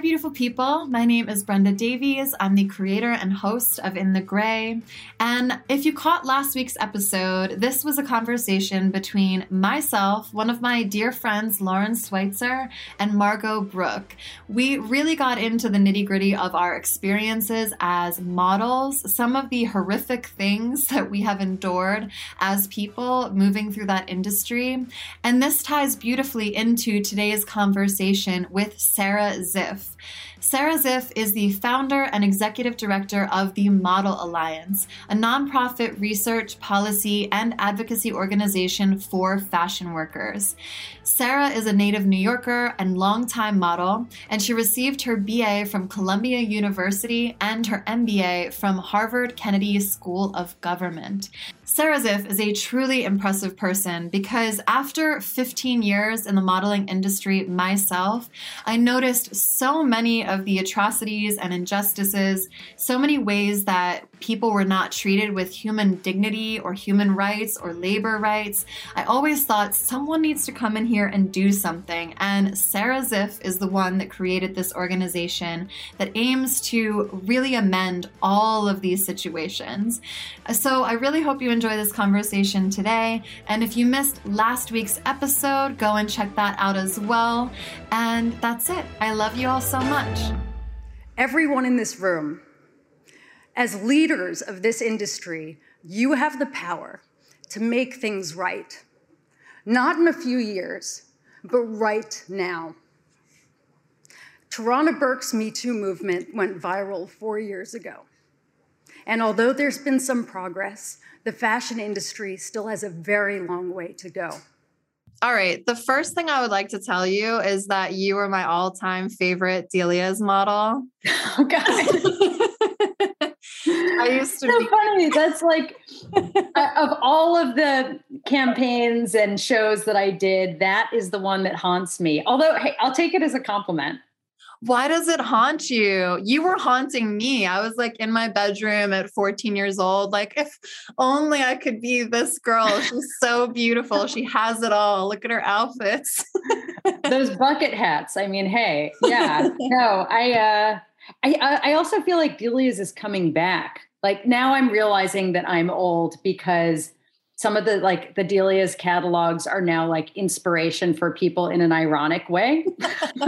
Beautiful people. My name is Brenda Davies. I'm the creator and host of In the Gray. And if you caught last week's episode, this was a conversation between myself, one of my dear friends, Lauren Schweitzer, and Margot Brook. We really got into the nitty gritty of our experiences as models, some of the horrific things that we have endured as people moving through that industry. And this ties beautifully into today's conversation with Sarah Ziff. Sarah Ziff is the founder and executive director of the Model Alliance, a nonprofit research, policy, and advocacy organization for fashion workers. Sarah is a native New Yorker and longtime model, and she received her BA from Columbia University and her MBA from Harvard Kennedy School of Government. Sarah Ziff is a truly impressive person because after 15 years in the modeling industry myself, I noticed so many of the atrocities and injustices, so many ways that people were not treated with human dignity or human rights or labor rights. I always thought someone needs to come in here and do something. And Sarah Ziff is the one that created this organization that aims to really amend all of these situations. So I really hope you enjoy this conversation today. And if you missed last week's episode, go and check that out as well. And that's it. I love you all so much. Everyone in this room, as leaders of this industry, you have the power to make things right. Not in a few years, but right now. Tarana Burke's Me Too movement went viral four years ago. And although there's been some progress, the fashion industry still has a very long way to go. All right. The first thing I would like to tell you is that you were my all time favorite Delia's model. Oh, God. I used to so be funny. That's like of all of the campaigns and shows that I did, that is the one that haunts me. Although, hey, I'll take it as a compliment why does it haunt you? You were haunting me. I was like in my bedroom at 14 years old, like, if only I could be this girl. She's so beautiful. She has it all. Look at her outfits. Those bucket hats. I mean, hey, yeah. No, I uh I I also feel like Delia's is coming back. Like now I'm realizing that I'm old because some of the like the Delia's catalogs are now like inspiration for people in an ironic way.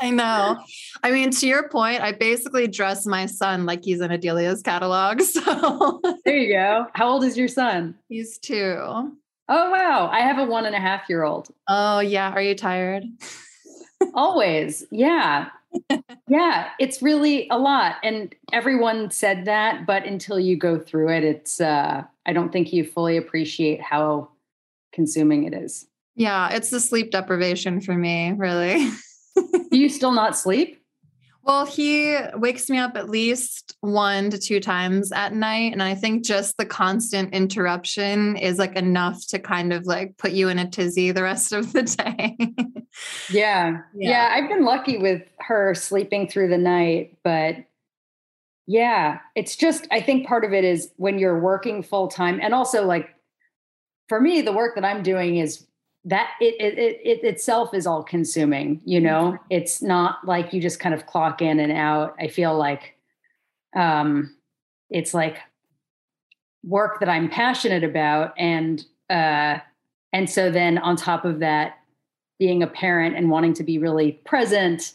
I know. I mean, to your point, I basically dress my son like he's in a Delia's catalog. So there you go. How old is your son? He's two. Oh, wow. I have a one and a half year old. Oh, yeah. Are you tired? Always. Yeah. yeah. It's really a lot. And everyone said that, but until you go through it, it's, uh, I don't think you fully appreciate how consuming it is. Yeah. It's the sleep deprivation for me, really. Do you still not sleep? Well, he wakes me up at least one to two times at night. And I think just the constant interruption is like enough to kind of like put you in a tizzy the rest of the day. yeah. yeah. Yeah. I've been lucky with her sleeping through the night, but yeah, it's just, I think part of it is when you're working full time and also like for me, the work that I'm doing is that it, it, it, itself is all consuming you know? It's not like you just kind of clock in and out. I feel like um it's like work that i'm passionate about and uh and so then on top of that being a parent and wanting to be really present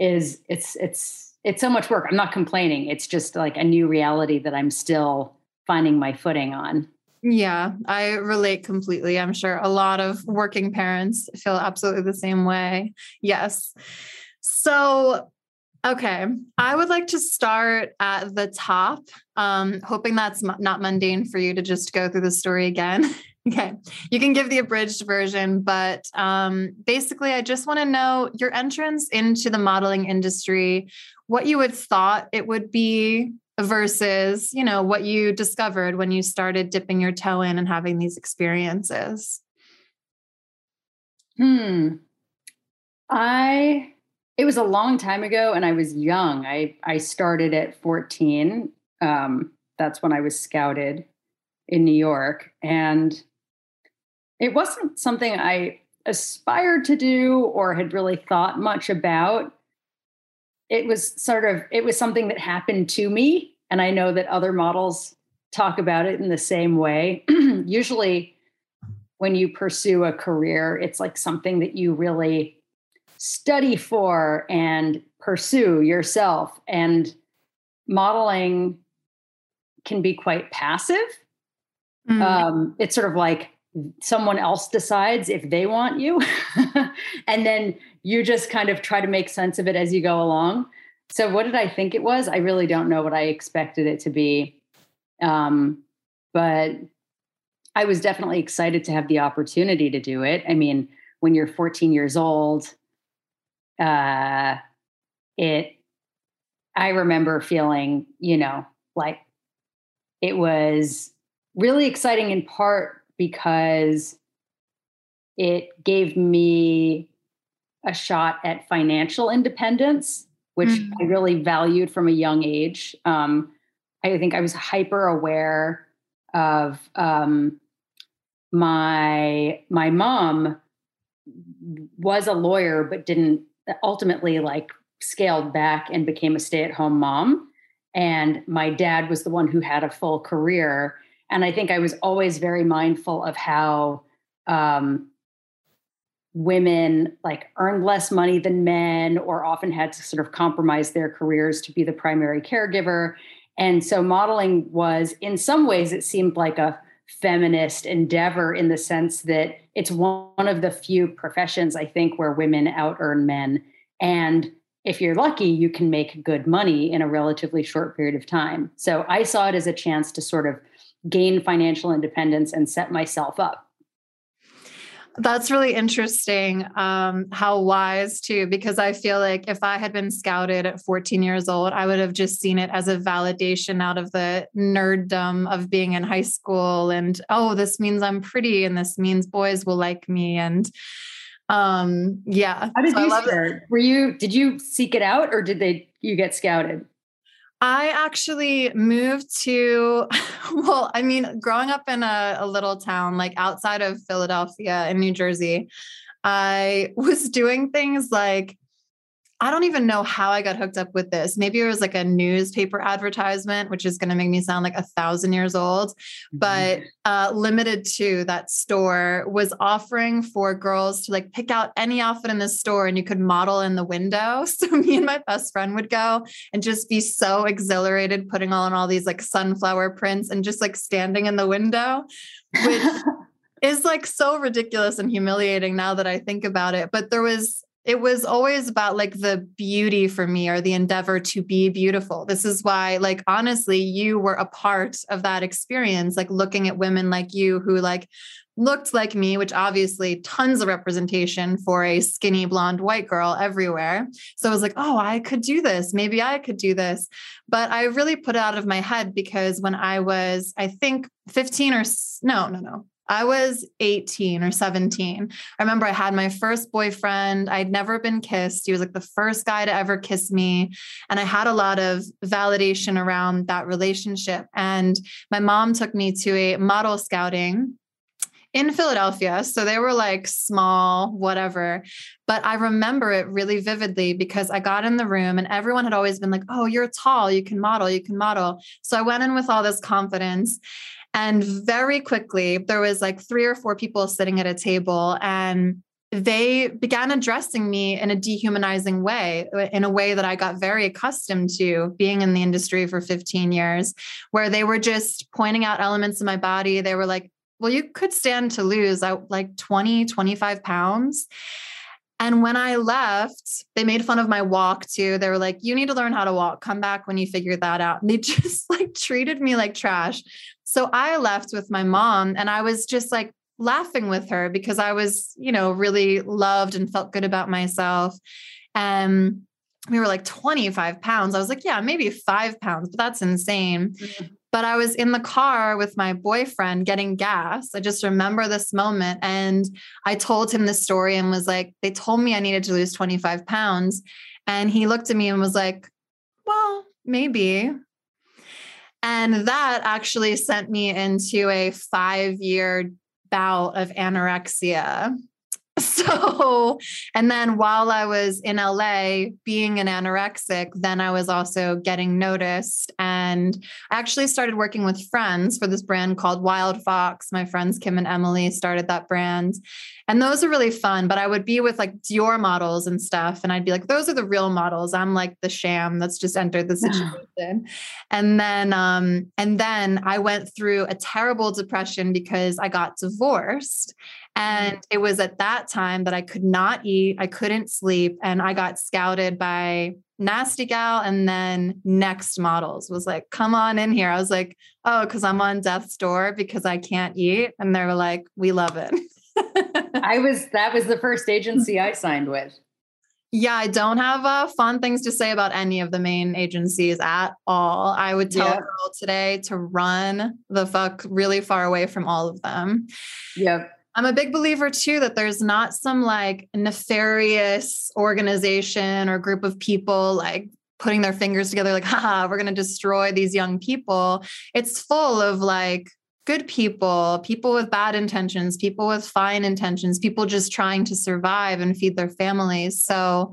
is it's it's it's so much work. I'm not complaining. It's just like a new reality that i'm still finding my footing on yeah, I relate completely. I'm sure a lot of working parents feel absolutely the same way. Yes. So, okay, I would like to start at the top, um, hoping that's not mundane for you to just go through the story again. okay, you can give the abridged version, but um, basically, I just want to know your entrance into the modeling industry, what you had thought it would be versus you know what you discovered when you started dipping your toe in and having these experiences. Hmm. I it was a long time ago and i was young. I i started at 14 um, that's when i was scouted in new york. And it wasn't something i aspired to do or had really thought much about. It was sort of it was something that happened to me and i know that other models talk about it in the same way. Usually when you pursue a career it's like something that you really study for and pursue yourself. And modeling can be quite passive. Mm-hmm. um, it's sort of like someone else decides if they want you and then you just kind of try to make sense of it as you go along so what did i think it was? I really don't know what i expected it to be. Um, but i was definitely excited to have the opportunity to do it. I mean when you're 14 years old uh, it i remember feeling you know like it was really exciting in part because it gave me a shot at financial independence, which mm-hmm. I really valued from a young age. Um, I think I was hyper aware of um, my my mom was a lawyer, but didn't ultimately like scaled back and became a stay at home mom. And my dad was the one who had a full career and I think I was always very mindful of how um, women like earned less money than men or often had to sort of compromise their careers to be the primary caregiver. And so modeling was, in some ways, it seemed like a feminist endeavor in the sense that it's one of the few professions, I think, where women out earn men. And if you're lucky, you can make good money in a relatively short period of time. So I saw it as a chance to sort of gain financial independence and set myself up. That's really interesting. Um, how wise too, because I feel like if I had been scouted at 14 years old, I would have just seen it as a validation out of the nerddom of being in high school. And oh, this means I'm pretty, and this means boys will like me. And um, yeah. How did so you Were you did you seek it out, or did they you get scouted? I actually moved to, well, I mean, growing up in a, a, little town like outside of Philadelphia in New Jersey, I was doing things like I don't even know how I got hooked up with this. Maybe it was like a newspaper advertisement, which is going to make me sound like a thousand years old, but mm-hmm. uh, limited to that store was offering for girls to like pick out any outfit in the store and you could model in the window. So me and my best friend would go and just be so exhilarated putting on all these like sunflower prints and just like standing in the window, which is like so ridiculous and humiliating now that I think about it. But there was it was always about like the beauty for me or the endeavor to be beautiful. This is why, like, honestly, you were a part of that experience, like looking at women like you who like looked like me, which obviously tons of representation for a skinny blonde white girl everywhere. So I was like, oh, I could do this. Maybe I could do this. But I really put it out of my head because when I was, I think 15 or no, no, no, I was 18 or 17. I remember I had my first boyfriend. I'd never been kissed. He was like the first guy to ever kiss me. And I had a lot of validation around that relationship. And my mom took me to a model scouting in Philadelphia. So they were like small, whatever. But I remember it really vividly because I got in the room and everyone had always been like, oh, you're tall, you can model, you can model. So I went in with all this confidence. And very quickly, there was like three or four people sitting at a table, and they began addressing me in a dehumanizing way, in a way that I got very accustomed to being in the industry for 15 years, where they were just pointing out elements of my body. They were like, well, you could stand to lose like 20, 25 pounds. And when I left, they made fun of my walk too. They were like, you need to learn how to walk. Come back when you figure that out. And they just like treated me like trash. So I left with my mom and I was just like laughing with her because I was, you know, really loved and felt good about myself. And we were like 25 pounds. I was like, yeah, maybe five pounds, but that's insane. Mm-hmm. But I was in the car with my boyfriend getting gas. I just remember this moment. And I told him the story and was like, they told me I needed to lose 25 pounds. And he looked at me and was like, well, maybe. And that actually sent me into a five year bout of anorexia. so, and then while I was in LA being an anorexic, then I was also getting noticed. And I actually started working with friends for this brand called Wildfox. My friends Kim and Emily started that brand. And those are really fun. But I would be with like Dior models and stuff. And I'd be like, those are the real models. I'm like the sham that's just entered the situation. and then, um, and then I went through a terrible depression because I got divorced. And mm. it was at that time that I could not eat, I couldn't sleep, and I got scouted by Nasty Gal and then Next Models was like, come on in here. I was like, oh, because I'm on death's door because I can't eat. And they were like, we love it. I was, that was the first agency I signed with. Yeah, I don't have uh, fun things to say about any of the main agencies at all. I would tell yeah. a girl today to run the fuck really far away from all of them. Yep. I'm a big believer too that there's not some like nefarious organization or group of people like putting their fingers together, like, haha, we're going to destroy these young people. It's full of like good people, people with bad intentions, people with fine intentions, people just trying to survive and feed their families. So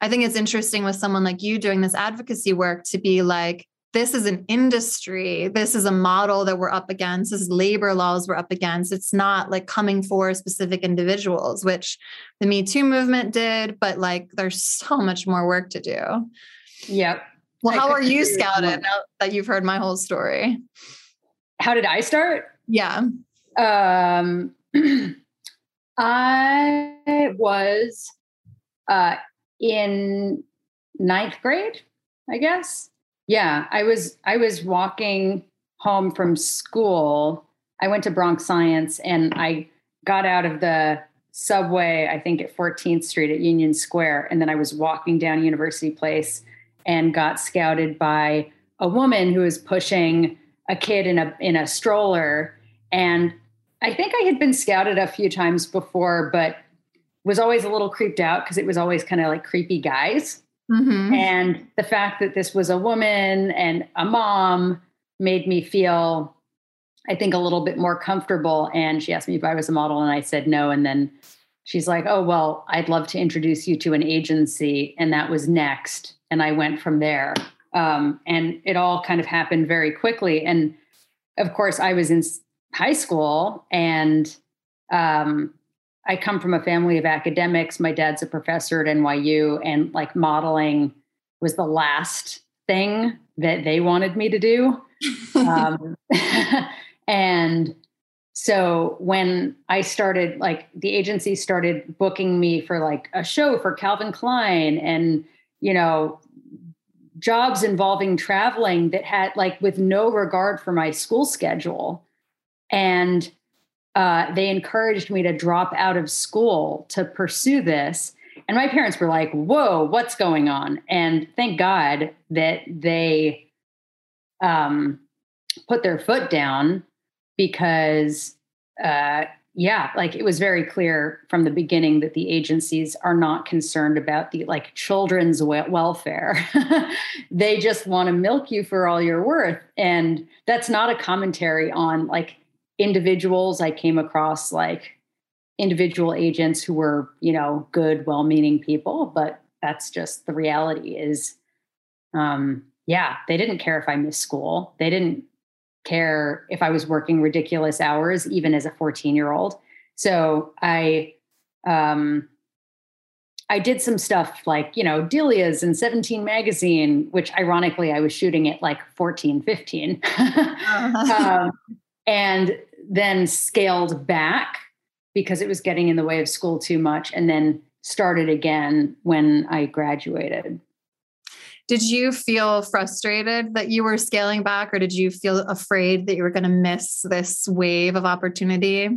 I think it's interesting with someone like you doing this advocacy work to be like, this is an industry. This is a model that we're up against. This is labor laws we're up against. It's not like coming for specific individuals, which the Me Too movement did, but like there's so much more work to do. Yep. Well, how are you scouted now that you've heard my whole story? How did I start? Yeah. Um, I was uh, in ninth grade, I guess. Yeah, I was I was walking home from school. I went to Bronx Science and I got out of the subway, I think at 14th Street at Union Square, and then I was walking down University Place and got scouted by a woman who was pushing a kid in a in a stroller and I think I had been scouted a few times before but was always a little creeped out because it was always kind of like creepy guys. Mm-hmm. And the fact that this was a woman and a mom made me feel, I think, a little bit more comfortable. And she asked me if I was a model, and I said no. And then she's like, Oh, well, I'd love to introduce you to an agency. And that was next. And I went from there. Um, and it all kind of happened very quickly. And of course, I was in high school and um, I come from a family of academics. My dad's a professor at NYU, and like modeling was the last thing that they wanted me to do. um, and so when I started, like the agency started booking me for like a show for Calvin Klein and, you know, jobs involving traveling that had like with no regard for my school schedule. And uh, they encouraged me to drop out of school to pursue this. And my parents were like, whoa, what's going on? And thank God that they um, put their foot down because, uh, yeah, like it was very clear from the beginning that the agencies are not concerned about the like children's welfare. they just want to milk you for all you're worth. And that's not a commentary on like individuals i came across like individual agents who were you know good well-meaning people but that's just the reality is um yeah they didn't care if i missed school they didn't care if i was working ridiculous hours even as a 14 year old so i um I did some stuff like, you know, Delia's and 17 magazine, which ironically I was shooting at like 14, 15. uh-huh. um, and then scaled back because it was getting in the way of school too much and then started again when I graduated. Did you feel frustrated that you were scaling back or did you feel afraid that you were going to miss this wave of opportunity?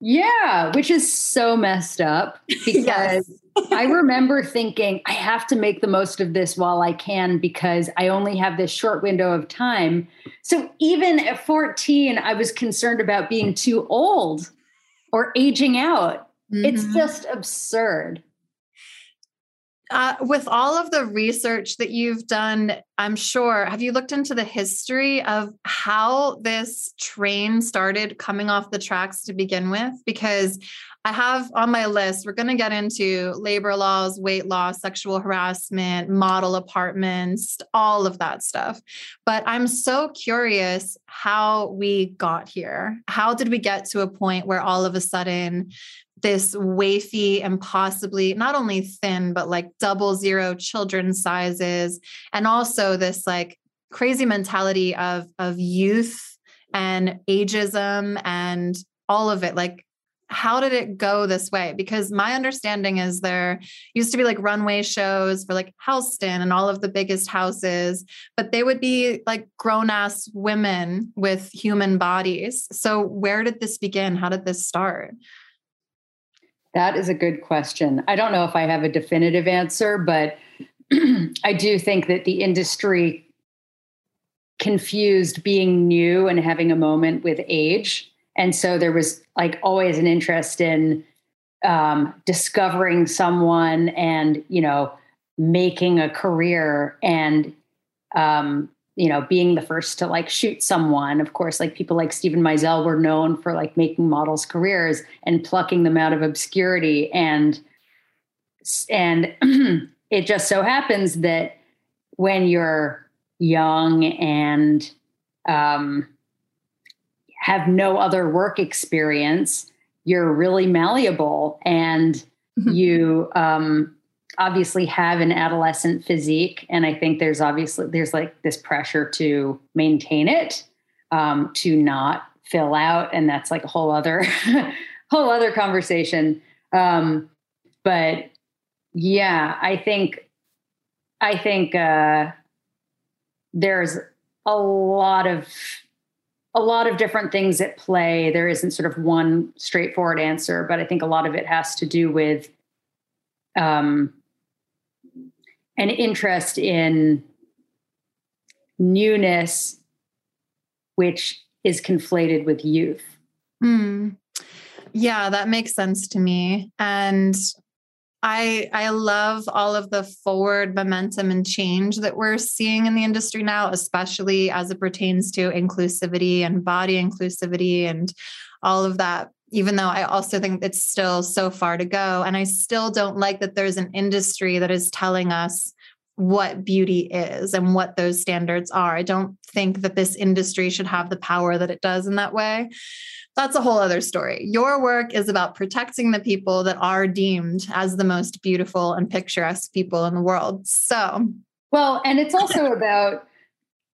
Yeah, which is so messed up because. I remember thinking, I have to make the most of this while I can because I only have this short window of time. So even at 14, I was concerned about being too old or aging out. Mm-hmm. It's just absurd. Uh, with all of the research that you've done, I'm sure, have you looked into the history of how this train started coming off the tracks to begin with? Because I have on my list, we're going to get into labor laws, weight loss, sexual harassment, model apartments, all of that stuff. But I'm so curious how we got here. How did we get to a point where all of a sudden this wafy and possibly not only thin, but like double zero children sizes, and also this like crazy mentality of of youth and ageism and all of it like how did it go this way? Because my understanding is there used to be like runway shows for like Houston and all of the biggest houses, but they would be like grown ass women with human bodies. So, where did this begin? How did this start? That is a good question. I don't know if I have a definitive answer, but I do think that the industry confused being new and having a moment with age and so there was like always an interest in um, discovering someone and you know making a career and um, you know being the first to like shoot someone. Of course like people like Steven Meisel were known for like making models careers and plucking them out of obscurity. And and it just so happens that when you're young and um, have no other work experience, you're really malleable and you um, obviously have an adolescent physique. And I think there's obviously there's like this pressure to maintain it, um, to not fill out, and that's like a whole other whole other conversation. Um, but yeah, I think I think uh, there's a lot of a lot of different things at play. There isn't sort of one straightforward answer, but I think a lot of it has to do with um, an interest in newness, which is conflated with youth. Mm. Yeah, that makes sense to me. And I I love all of the forward momentum and change that we're seeing in the industry now, especially as it pertains to inclusivity and body inclusivity and all of that. Even though I also think it's still so far to go. And I still don't like that there's an industry that is telling us what beauty is and what those standards are. I don't think that this industry should have the power that it does in that way that's a whole other story. Your work is about protecting the people that are deemed as the most beautiful and picturesque people in the world. So, well, and it's also about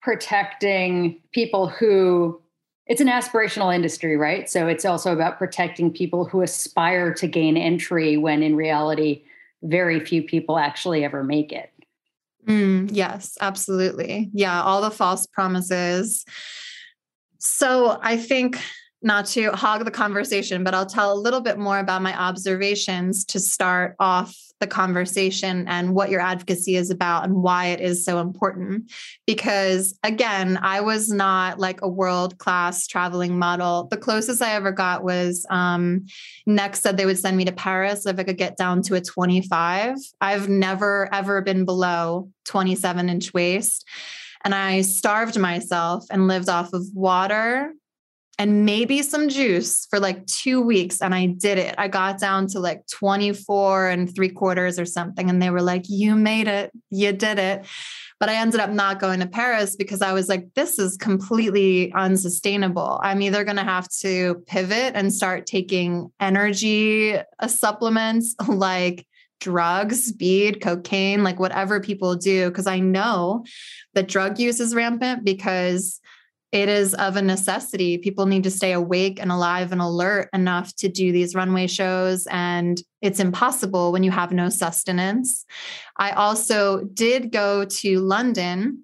protecting people who it's an aspirational industry, right? So it's also about protecting people who aspire to gain entry when in reality, very few people actually ever make it. Mm, yes, absolutely. Yeah, all the false promises. So I think not to hog the conversation, but I'll tell a little bit more about my observations to start off the conversation and what your advocacy is about and why it is so important. Because again, I was not like a world class traveling model. The closest I ever got was um, next said they would send me to Paris if I could get down to a 25. I've never ever been below 27 inch waist. And I starved myself and lived off of water and maybe some juice for like two weeks. And I did it. I got down to like 24 and three quarters or something. And they were like, You made it. You did it. But I ended up not going to Paris because I was like, This is completely unsustainable. I'm either going to have to pivot and start taking energy supplements like drugs, speed, cocaine, like whatever people do. Cause I know that drug use is rampant because it is of a necessity. People need to stay awake and alive and alert enough to do these runway shows. And it's impossible when you have no sustenance. I also did go to London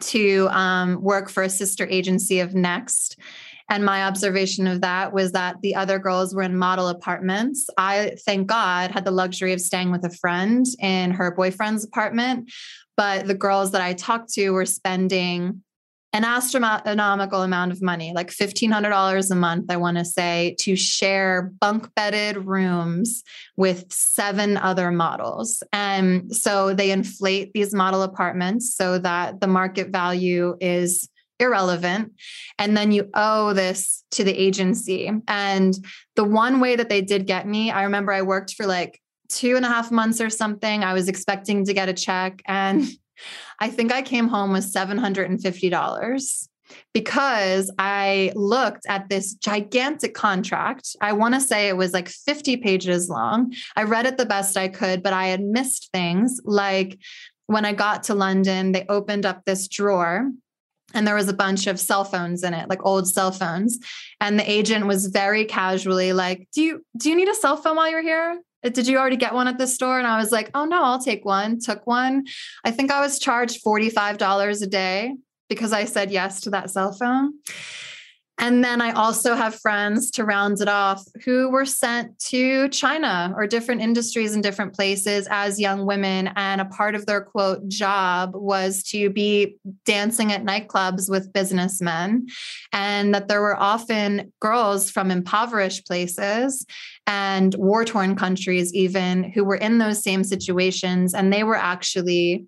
to um, work for a sister agency of Next. And my observation of that was that the other girls were in model apartments. I, thank God, had the luxury of staying with a friend in her boyfriend's apartment. But the girls that I talked to were spending an astronomical amount of money, like $1,500 a month, I want to say, to share bunk bedded rooms with seven other models. And so they inflate these model apartments so that the market value is irrelevant. And then you owe this to the agency. And the one way that they did get me, I remember I worked for like two and a half months or something. I was expecting to get a check. And I think I came home with $750 because I looked at this gigantic contract. I want to say it was like 50 pages long. I read it the best I could, but I had missed things like when I got to London, they opened up this drawer and there was a bunch of cell phones in it like old cell phones and the agent was very casually like do you do you need a cell phone while you're here did you already get one at the store? And i was like oh no i'll take one. Took one. I think i was charged $45 a day because i said yes to that cell phone and then I also have friends to round it off who were sent to China or different industries in different places as young women. And a part of their quote job was to be dancing at nightclubs with businessmen. And that there were often girls from impoverished places and war torn countries, even who were in those same situations. And they were actually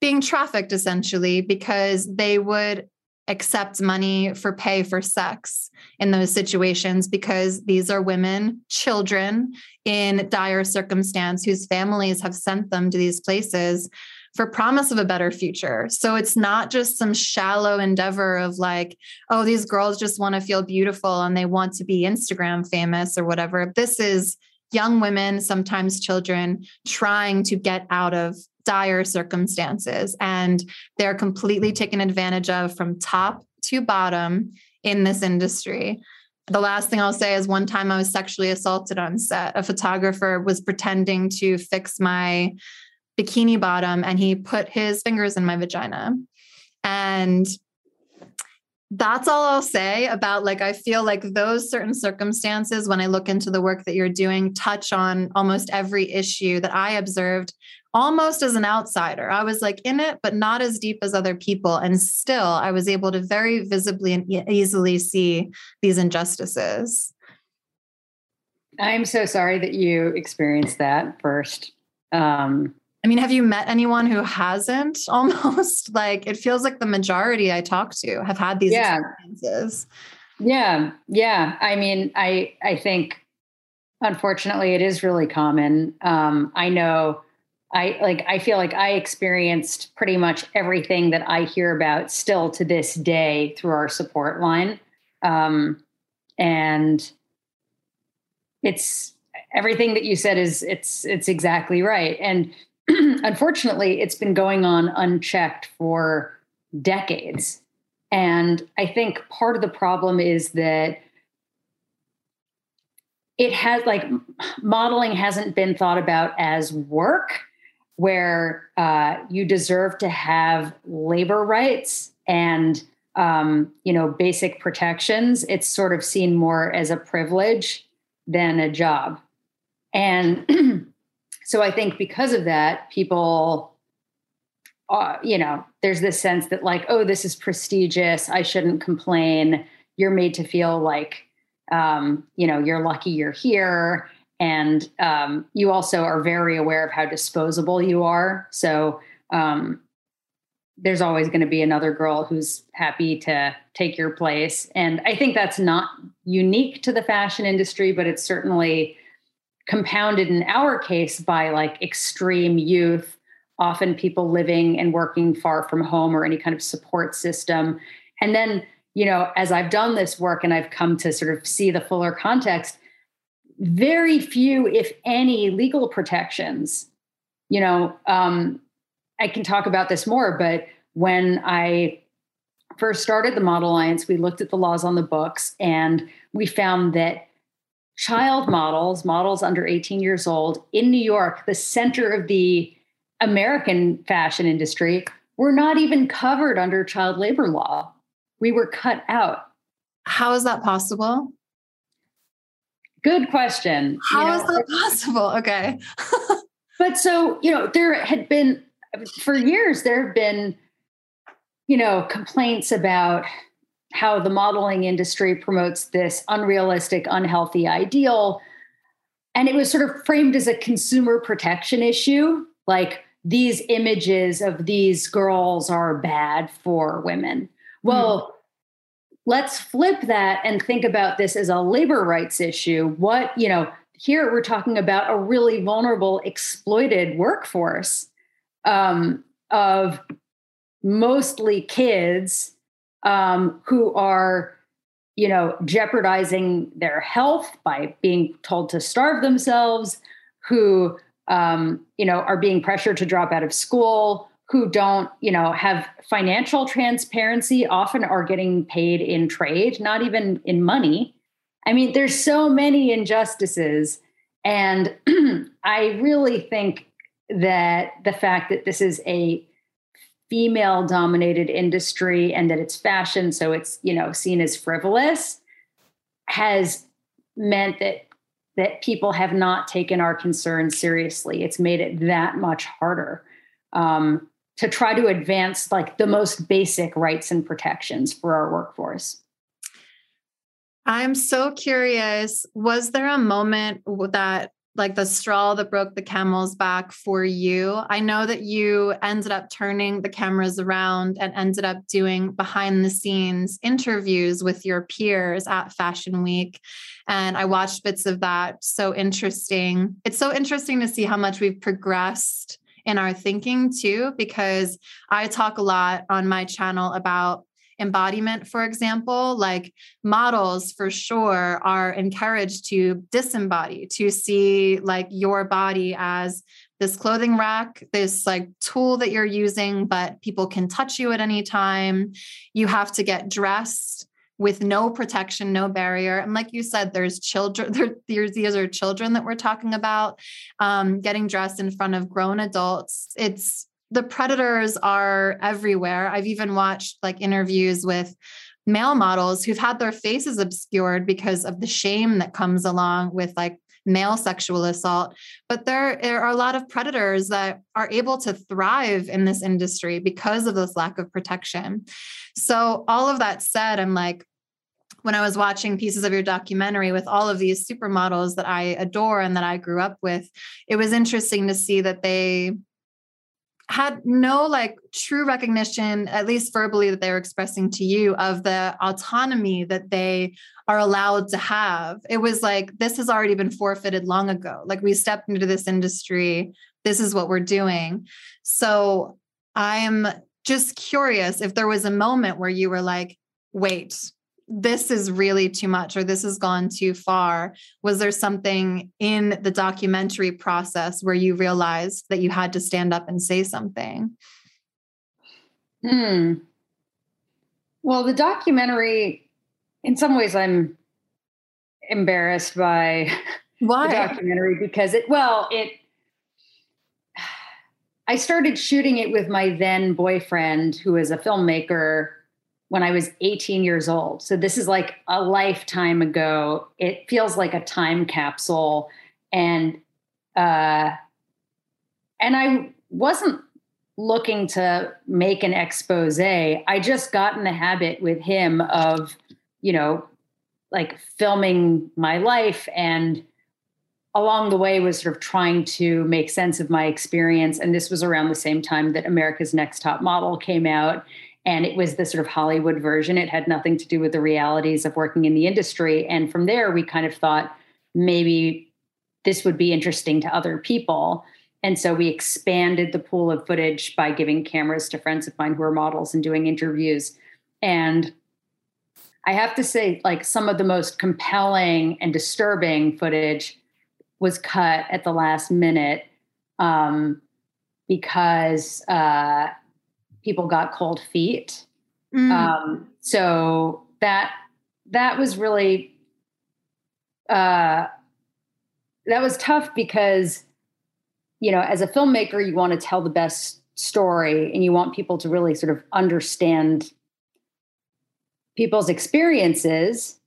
being trafficked essentially because they would accept money for pay for sex in those situations because these are women, children in dire circumstance whose families have sent them to these places for promise of a better future. So it's not just some shallow endeavor of like, oh, these girls just want to feel beautiful and they want to be Instagram famous or whatever. This is young women, sometimes children, trying to get out of dire circumstances and they're completely mm. taken advantage of from top to bottom in this industry. The last thing I'll say is one time I was sexually assaulted on set. A photographer was pretending to fix my bikini bottom and he put his fingers in my vagina. And that's all I'll say about like I feel like those certain circumstances when I look into the work that you're doing touch on almost every issue that I observed almost as an outsider. I was like in it but not as deep as other people and still I was able to very visibly and e- easily see these injustices. I'm so sorry that you experienced that first. Um, I mean, have you met anyone who hasn't almost? like it feels like the majority I talk to have had these yeah. experiences. Yeah. Yeah. I mean, I I think unfortunately it is really common. Um, I know I like I feel like I experienced pretty much everything that I hear about still to this day through our support line. Um, and it's everything that you said is it's it's exactly right. And unfortunately, it's been going on unchecked for decades. And I think part of the problem is that it has like modeling hasn't been thought about as work where uh, you deserve to have labor rights and um, you know basic protections it's sort of seen more as a privilege than a job and So I think because of that, people, uh, you know, there's this sense that like, oh, this is prestigious. I shouldn't complain. You're made to feel like, um, you know, you're lucky you're here. And um, you also are very aware of how disposable you are. So um, there's always going to be another girl who's happy to take your place. And I think that's not unique to the fashion industry, but it's certainly compounded in our case by like extreme youth, often people living and working far from home or any kind of support system. And then, you know, as I've done this work and I've come to sort of see the fuller context, very few, if any, legal protections. You know, um, I can talk about this more, but when I first started the Model Alliance, we looked at the laws on the books and we found that child models, models under 18 years old in New York, the center of the American fashion industry, were not even covered under child labor law. We were cut out. How is that possible? Good question. How you know, is that possible? Okay. but so, you know, there had been for years, there have been you know, complaints about how the modeling industry promotes this unrealistic, unhealthy ideal. And it was sort of framed as a consumer protection issue. Like these images of these girls are bad for women. Well, mm. Let's flip that and think about this as a labor rights issue. What, you know, here we're talking about a really vulnerable, exploited workforce um, of mostly kids um, who are you know jeopardizing their health by being told to starve themselves who um, you know are being pressured to drop out of school who don't you know have financial transparency often are getting paid in trade not even in money. I mean there's so many injustices. And i really think that the fact that this is a female dominated industry and that it's fashion so it's you know seen as frivolous has meant that that people have not taken our concerns seriously. It's made it that much harder. Um, to try to advance like the most basic rights and protections for our workforce i'm so curious was there a moment that like the straw that broke the camel's back for you. I know that you ended up turning the cameras around and ended up doing behind the scenes interviews with your peers at Fashion Week. And I watched bits of that. So interesting. It's so interesting to see how much we've progressed in our thinking too, because I talk a lot on my channel about embodiment, for example, like models for sure are encouraged to disembody, to see like your body as this clothing rack, this like tool that you're using, but people can touch you at any time. You have to get dressed with no protection, no barrier. And like you said, there's children, there, these are children that we're talking about um, getting dressed in front of grown adults. It's the predators are everywhere. I've even watched like interviews with male models who've had their faces obscured because of the shame that comes along with like male sexual assault. But there, there are a lot of predators that are able to thrive in this industry because of this lack of protection. So, all of that said, I'm like, when I was watching pieces of your documentary with all of these supermodels that I adore and that I grew up with, it was interesting to see that they had no like true recognition at least verbally that they were expressing to you of the autonomy that they are allowed to have. It was like this has already been forfeited long ago. Like we stepped into this industry. This is what we're doing. So i'm just curious if there was a moment where you were like wait this is really too much or this has gone too far was there something in the documentary process where you realized that you had to stand up and say something? Hmm. Well the documentary in some ways i'm embarrassed by why? the documentary because it well it i started shooting it with my then boyfriend who is a filmmaker when I was 18 years old. So this is like a lifetime ago. It feels like a time capsule. And uh and I wasn't looking to make an expose. I just got in the habit with him of, you know, like filming my life and along the way was sort of trying to make sense of my experience and this was around the same time that America's Next Top Model came out and it was the sort of Hollywood version. It had nothing to do with the realities of working in the industry. And from there, we kind of thought maybe this would be interesting to other people. And so we expanded the pool of footage by giving cameras to friends of mine who are models and doing interviews. And I have to say, like, some of the most compelling and disturbing footage was cut at the last minute um, because uh, people got cold feet. Mm. Um, so that that was really uh, that was tough because you know as a filmmaker you want to tell the best story and you want people to really sort of understand people's experiences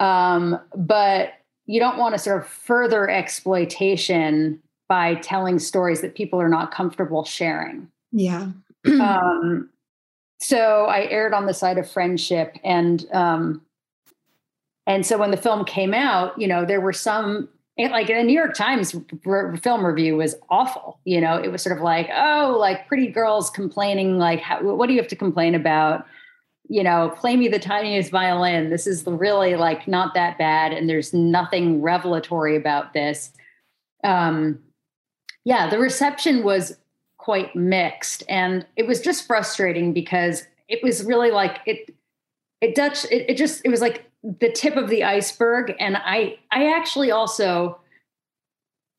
um, but you don't want to sort of further exploitation by telling stories that people are not comfortable sharing yeah um, so I aired on the side of friendship, and um, and so when the film came out, you know, there were some like the New York Times film review was awful. You know, it was sort of like, oh, like pretty girls complaining, like, how, what do you have to complain about? You know, play me the tiniest violin. This is really like not that bad, and there's nothing revelatory about this. Um, yeah, the reception was quite mixed, and it was just frustrating because it was really like it. It Dutch. It, it just. It was like the tip of the iceberg and i i actually also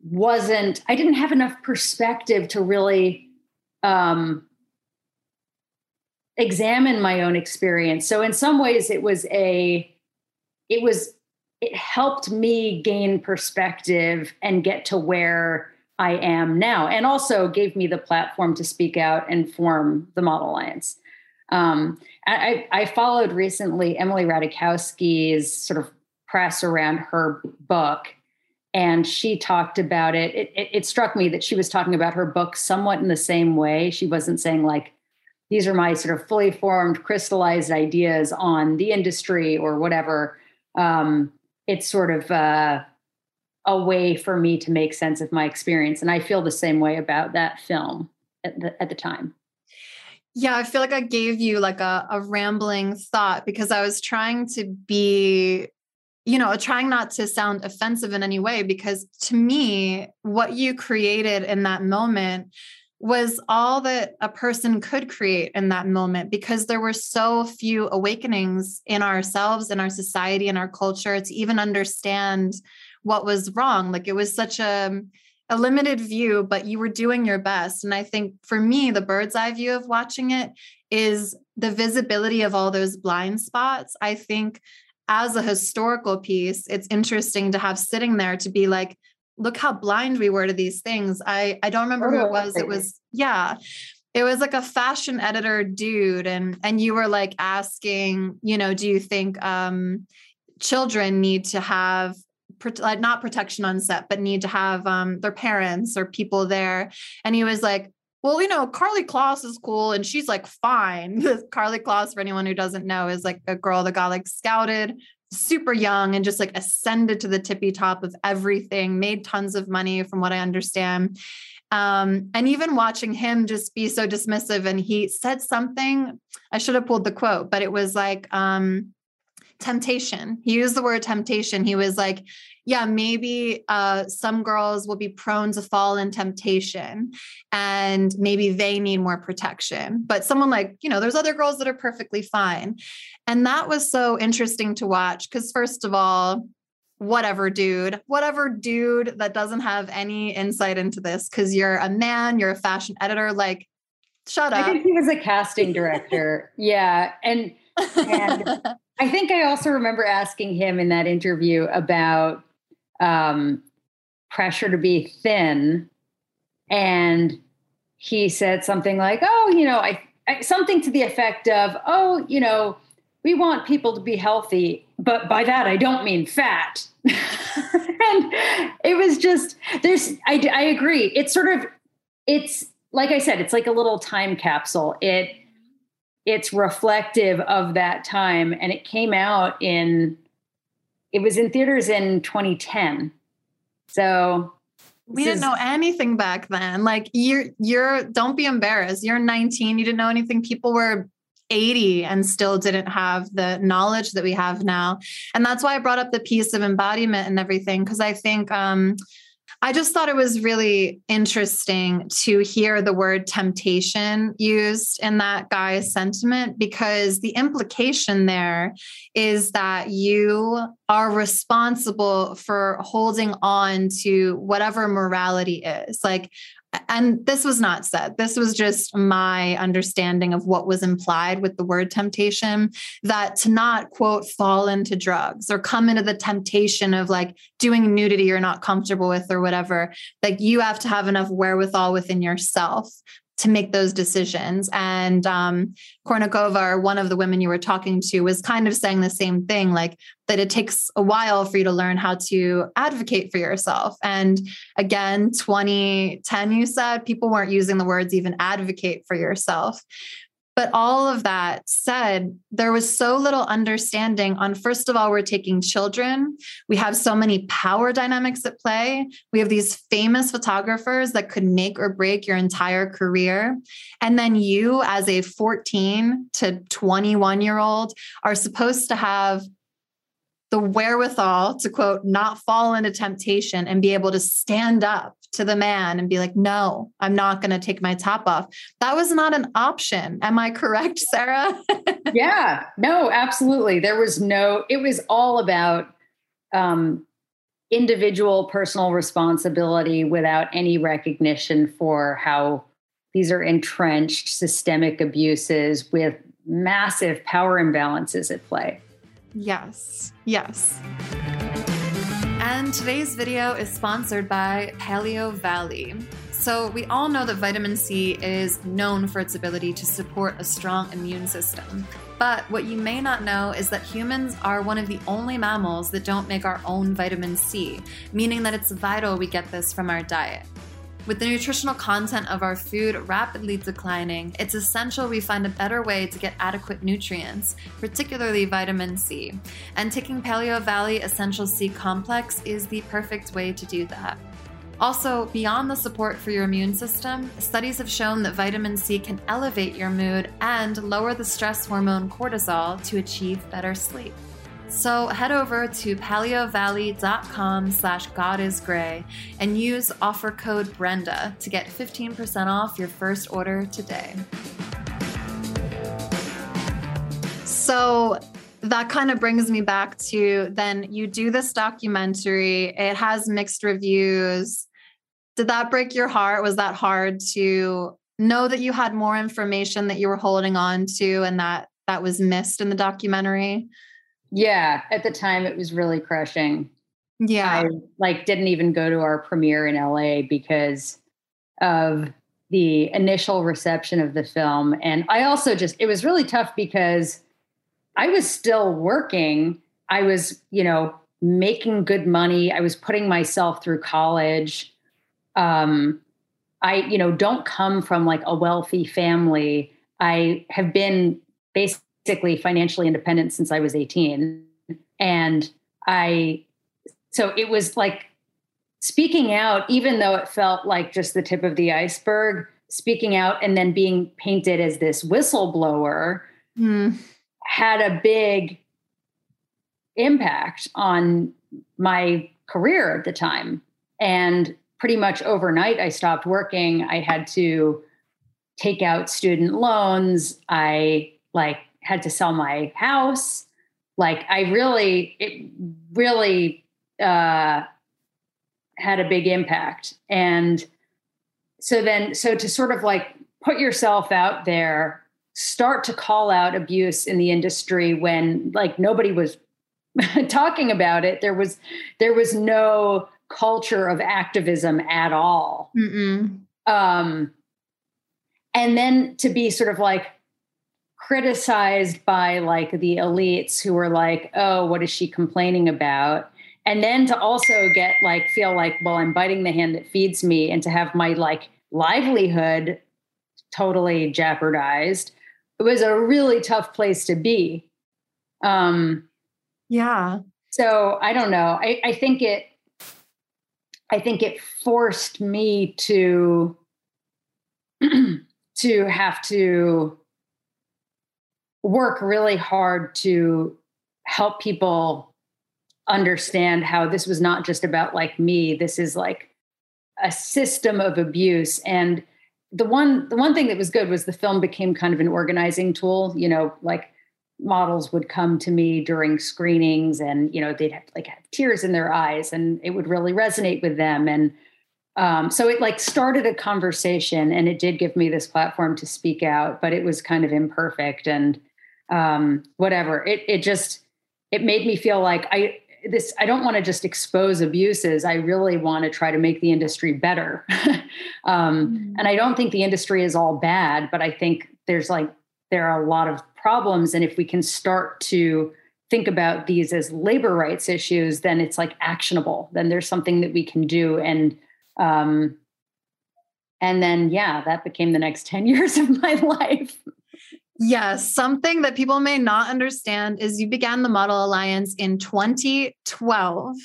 wasn't i didn't have enough perspective to really um examine my own experience so in some ways it was a it was it helped me gain perspective and get to where i am now and also gave me the platform to speak out and form the model alliance um, I, I followed recently Emily Ratajkowski's sort of press around her book, and she talked about it. It, it. it struck me that she was talking about her book somewhat in the same way. She wasn't saying like, these are my sort of fully formed, crystallized ideas on the industry or whatever. Um, it's sort of uh, a way for me to make sense of my experience. And I feel the same way about that film at the, at the time. Yeah, I feel like I gave you like a, a rambling thought because I was trying to be, you know, trying not to sound offensive in any way. Because to me, what you created in that moment was all that a person could create in that moment because there were so few awakenings in ourselves, in our society, in our culture to even understand what was wrong. Like it was such a, a limited view, but you were doing your best. And I think for me, the bird's eye view of watching it is the visibility of all those blind spots. I think as a historical piece, it's interesting to have sitting there to be like, look how blind we were to these things. I, I don't remember who it was. It was, yeah. It was like a fashion editor dude. And and you were like asking, you know, do you think um children need to have like not protection on set, but need to have um, their parents or people there. And he was like, well, you know, Karlie Kloss is cool and she's like fine. Karlie Kloss, for anyone who doesn't know, is like a girl that got like scouted super young and just like ascended to the tippy top of everything, made tons of money from what I understand. Um, and even watching him just be so dismissive and he said something, I should have pulled the quote, but it was like, um, temptation. He used the word temptation. He was like, yeah, maybe uh, some girls will be prone to fall in temptation and maybe they need more protection. But someone like, you know, there's other girls that are perfectly fine. And that was so interesting to watch because, first of all, whatever dude, whatever dude that doesn't have any insight into this because you're a man, you're a fashion editor, like, shut up. I think he was a casting director. yeah. And, and I think I also remember asking him in that interview about um, pressure to be thin. And he said something like, oh, you know, I, I, something to the effect of, oh, you know, we want people to be healthy, but by that I don't mean fat. and it was just there's I, I agree. It's sort of it's like I said, it's like a little time capsule. It it's reflective of that time, and it came out in it was in theaters in 2010. So we didn't is, know anything back then. Like you're you're don't be embarrassed. You're 19, you didn't know anything. People were 80 and still didn't have the knowledge that we have now. And that's why I brought up the piece of embodiment and everything because I think um I just thought it was really interesting to hear the word temptation used in that guy's sentiment because the implication there is that you are responsible for holding on to whatever morality is. Like, and this was not said. This was just my understanding of what was implied with the word temptation that to not quote fall into drugs or come into the temptation of like doing nudity you're not comfortable with or whatever like you have to have enough wherewithal within yourself to make those decisions. And um, Kournikova, or one of the women you were talking to, was kind of saying the same thing, like that it takes a while for you to learn how to advocate for yourself. And again, 2010, you said people weren't using the words even advocate for yourself. But all of that said, there was so little understanding on first of all, we're taking children. We have so many power dynamics at play. We have these famous photographers that could make or break your entire career. And then you, as a 14 to 21 year old, are supposed to have the wherewithal to quote, not fall into temptation and be able to stand up to the man and be like, no, I'm not going to take my top off. That was not an option. Am I correct, Sarah? yeah, no, absolutely. There was no, it was all about um, individual personal responsibility without any recognition for how these are entrenched systemic abuses with massive power imbalances at play. Yes, yes. And today's video is sponsored by Paleovalley. So, we all know that vitamin C is known for its ability to support a strong immune system. But what you may not know is that humans are one of the only mammals that don't make our own vitamin C, meaning that it's vital we get this from our diet. With the nutritional content of our food rapidly declining, it's essential we find a better way to get adequate nutrients, particularly vitamin C. And taking Paleovalley Essential C Complex is the perfect way to do that. Also, beyond the support for your immune system, studies have shown that vitamin C can elevate your mood and lower the stress hormone cortisol to achieve better sleep. So head over to paleovalley.com slash godisgray and use offer code Brenda to get 15% off your first order today. So that kind of brings me back to then you do this documentary, it has mixed reviews. Did that break your heart? Was that hard to know that you had more information that you were holding on to and that that was missed in the documentary? Yeah, at the time it was really crushing. Yeah. I like didn't even go to our premiere in LA because of the initial reception of the film and I also just it was really tough because I was still working. I was, you know, making good money. I was putting myself through college. Um I, you know, don't come from like a wealthy family. I have been basically basically financially independent since I was 18. And I, so it was like speaking out, even though it felt like just the tip of the iceberg, speaking out and then being painted as this whistleblower mm. had a big impact on my career at the time. And pretty much overnight, I stopped working. I had to take out student loans. I like had to sell my house. Like I really, it really uh, had a big impact. And so then, so to sort of like put yourself out there, start to call out abuse in the industry when like nobody was talking about it. There was, there was no culture of activism at all. Um, and then to be sort of like criticized by like the elites who were like, oh, what is she complaining about? And then to also get like, feel like, well, I'm biting the hand that feeds me and to have my like livelihood totally jeopardized. It was a really tough place to be. Um, yeah. So I don't know. I, I think it, I think it forced me to, to have to work really hard to help people understand how this was not just about like me. This is like a system of abuse. And the one the one thing that was good was the film became kind of an organizing tool. You know like models would come to me during screenings and you know they'd have like have tears in their eyes and it would really resonate with them. And um, so it like started a conversation and it did give me this platform to speak out but it was kind of imperfect. And um, whatever. It it just it made me feel like I this I don't want to just expose abuses. I really want to try to make the industry better. um, mm-hmm. And I don't think the industry is all bad, but I think there's like there are a lot of problems, and if we can start to think about these as labor rights issues, then it's like actionable. Then there's something that we can do, and um, and then yeah, that became the next ten years of my life. Yes, something that people may not understand is you began the Model Alliance in 2012.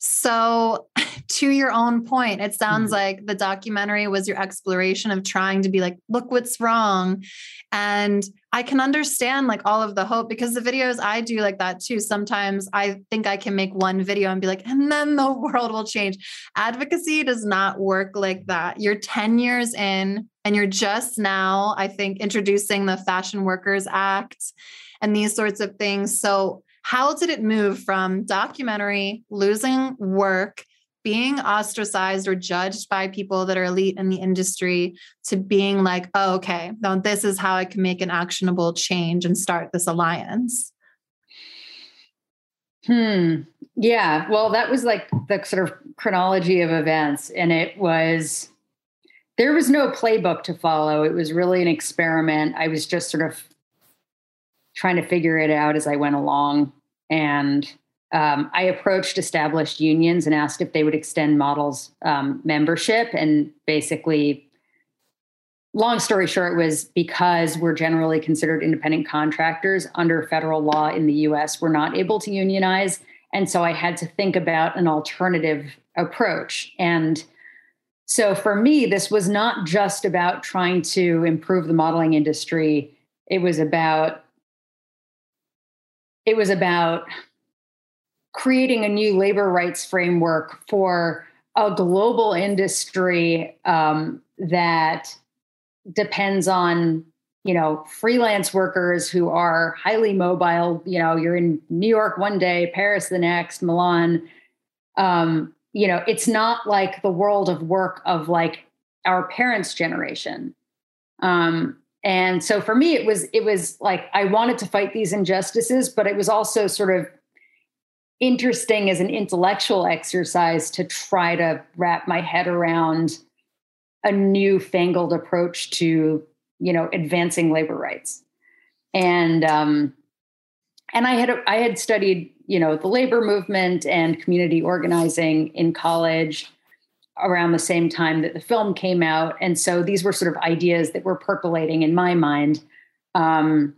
So, to your own point, it sounds mm-hmm. like the documentary was your exploration of trying to be like, look what's wrong. And I can understand like all of the hope because the videos I do like that too. Sometimes I think I can make one video and be like, and then the world will change. Advocacy does not work like that. You're 10 years in and you're just now, I think, introducing the Fashion Workers Act and these sorts of things. So, how did it move from documentary, losing work, being ostracized or judged by people that are elite in the industry to being like, oh, okay, now this is how I can make an actionable change and start this alliance? Hmm. Yeah. Well, that was like the sort of chronology of events. And it was, there was no playbook to follow. It was really an experiment. I was just sort of trying to figure it out as I went along. And um, I approached established unions and asked if they would extend models um, membership. And basically, long story short, was because we're generally considered independent contractors under federal law in the US, we're not able to unionize. And so I had to think about an alternative approach. And so for me, this was not just about trying to improve the modeling industry. It was about it was about creating a new labor rights framework for a global industry um, that depends on you know freelance workers who are highly mobile. You know you're in new york one day paris the next milan. Um, you know it's not like the world of work of like our parents generation. Um, and so for me it was it was like i wanted to fight these injustices but it was also sort of interesting as an intellectual exercise to try to wrap my head around a newfangled approach to you know advancing labor rights. And um and i had i had studied you know the labor movement and community organizing in college around the same time that the film came out and so these were sort of ideas that were percolating in my mind um